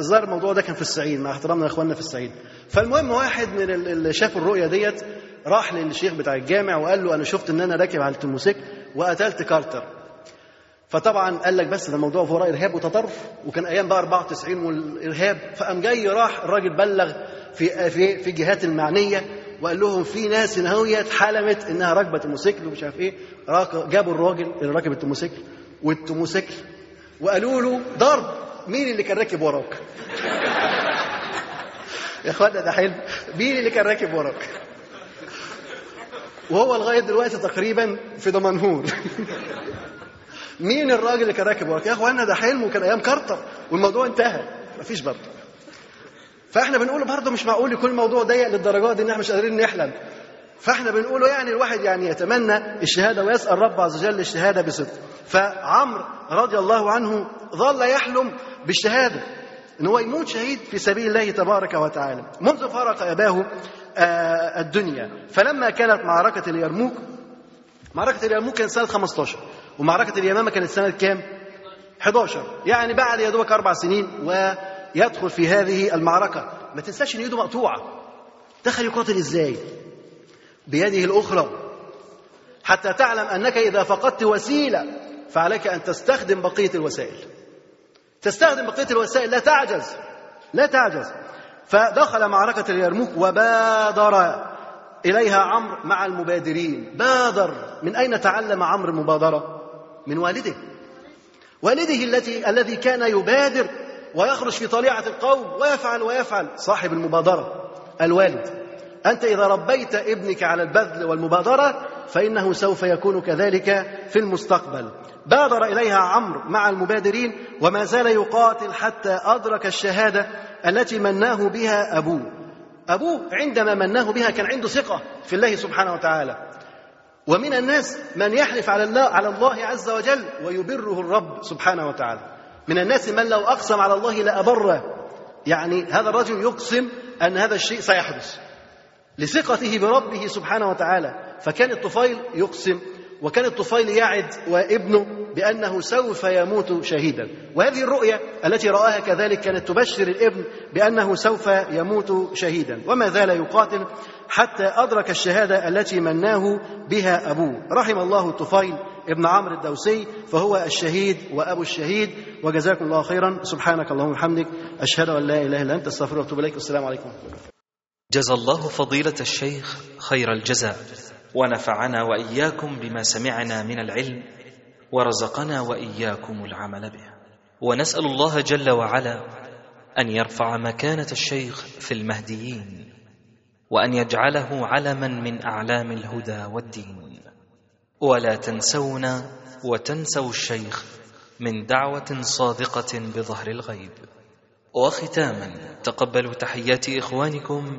ظهر الموضوع ده كان في الصعيد مع احترامنا لاخواننا في الصعيد. فالمهم واحد من اللي شافوا الرؤية ديت راح للشيخ بتاع الجامع وقال له أنا شفت إن أنا راكب على التوموسيكل وقتلت كارتر. فطبعا قال لك بس ده الموضوع وراء إرهاب وتطرف. وكان أيام بقى 94 والإرهاب. فقام جاي راح الراجل بلغ في في في الجهات المعنية وقال لهم في ناس هنا حلمت إنها راكبة الموتوسيكل ومش عارف إيه. جابوا الراجل اللي راكب التوموسيكل والتوموسيكل وقالوا له ضرب. مين اللي كان راكب وراك؟ يا اخوانا ده حلم مين اللي كان راكب وراك؟ وهو لغاية دلوقتي تقريبا في دمنهور. مين الراجل اللي كان راكب وراك؟ يا اخوانا ده حلم وكان أيام كارتر والموضوع انتهى. مفيش برضه. فإحنا بنقول برضه مش معقول يكون الموضوع ضيق للدرجات دي إن إحنا مش قادرين نحلم. فاحنا بنقوله يعني الواحد يعني يتمنى الشهادة ويسأل رب عز وجل الشهادة بصدق. فعمرو رضي الله عنه ظل يحلم بالشهادة إن هو يموت شهيد في سبيل الله تبارك وتعالى. منذ فارق أباه الدنيا. فلما كانت معركة اليرموك معركة اليرموك كانت سنة 15 ومعركة اليمامة كانت سنة كام؟ 11 يعني بعد يا دوبك أربع سنين ويدخل في هذه المعركة. ما تنساش إن إيده مقطوعة. دخل يقاتل إزاي؟ بيده الأخرى. حتى تعلم أنك إذا فقدت وسيلة فعليك أن تستخدم بقية الوسائل. تستخدم بقية الوسائل لا تعجز لا تعجز. فدخل معركة اليرموك وبادر إليها عمرو مع المبادرين. بادر من أين تعلم عمرو المبادرة؟ من والده. والده التي الذي كان يبادر ويخرج في طليعة القوم ويفعل ويفعل. صاحب المبادرة الوالد. أنت إذا ربيت ابنك على البذل والمبادرة فإنه سوف يكون كذلك في المستقبل. بادر إليها عمرو مع المبادرين وما زال يقاتل حتى أدرك الشهادة التي مناه بها أبوه. أبوه عندما مناه بها كان عنده ثقة في الله سبحانه وتعالى. ومن الناس من يحلف على الله على الله عز وجل ويبره الرب سبحانه وتعالى. من الناس من لو أقسم على الله لأبره. يعني هذا الرجل يقسم أن هذا الشيء سيحدث. لثقته بربه سبحانه وتعالى. فكان الطفيل يقسم وكان الطفيل يعد وابنه بأنه سوف يموت شهيدا. وهذه الرؤية التي رآها كذلك كانت تبشر الابن بأنه سوف يموت شهيدا. وما زال يقاتل حتى أدرك الشهادة التي مناه بها أبوه. رحم الله الطفيل ابن عمرو الدوسي فهو الشهيد وأبو الشهيد. وجزاكم الله خيرا. سبحانك اللهم وبحمدك. أشهد أن لا إله إلا أنت. أستغفرك وأتوب إليك. والسلام عليكم. جزى الله فضيلة الشيخ خير الجزاء. ونفعنا وإياكم بما سمعنا من العلم ورزقنا وإياكم العمل به. ونسأل الله جل وعلا أن يرفع مكانة الشيخ في المهديين وأن يجعله علما من أعلام الهدى والدين. ولا تنسونا وتنسوا الشيخ من دعوة صادقة بظهر الغيب. وختاما تقبلوا تحيات إخوانكم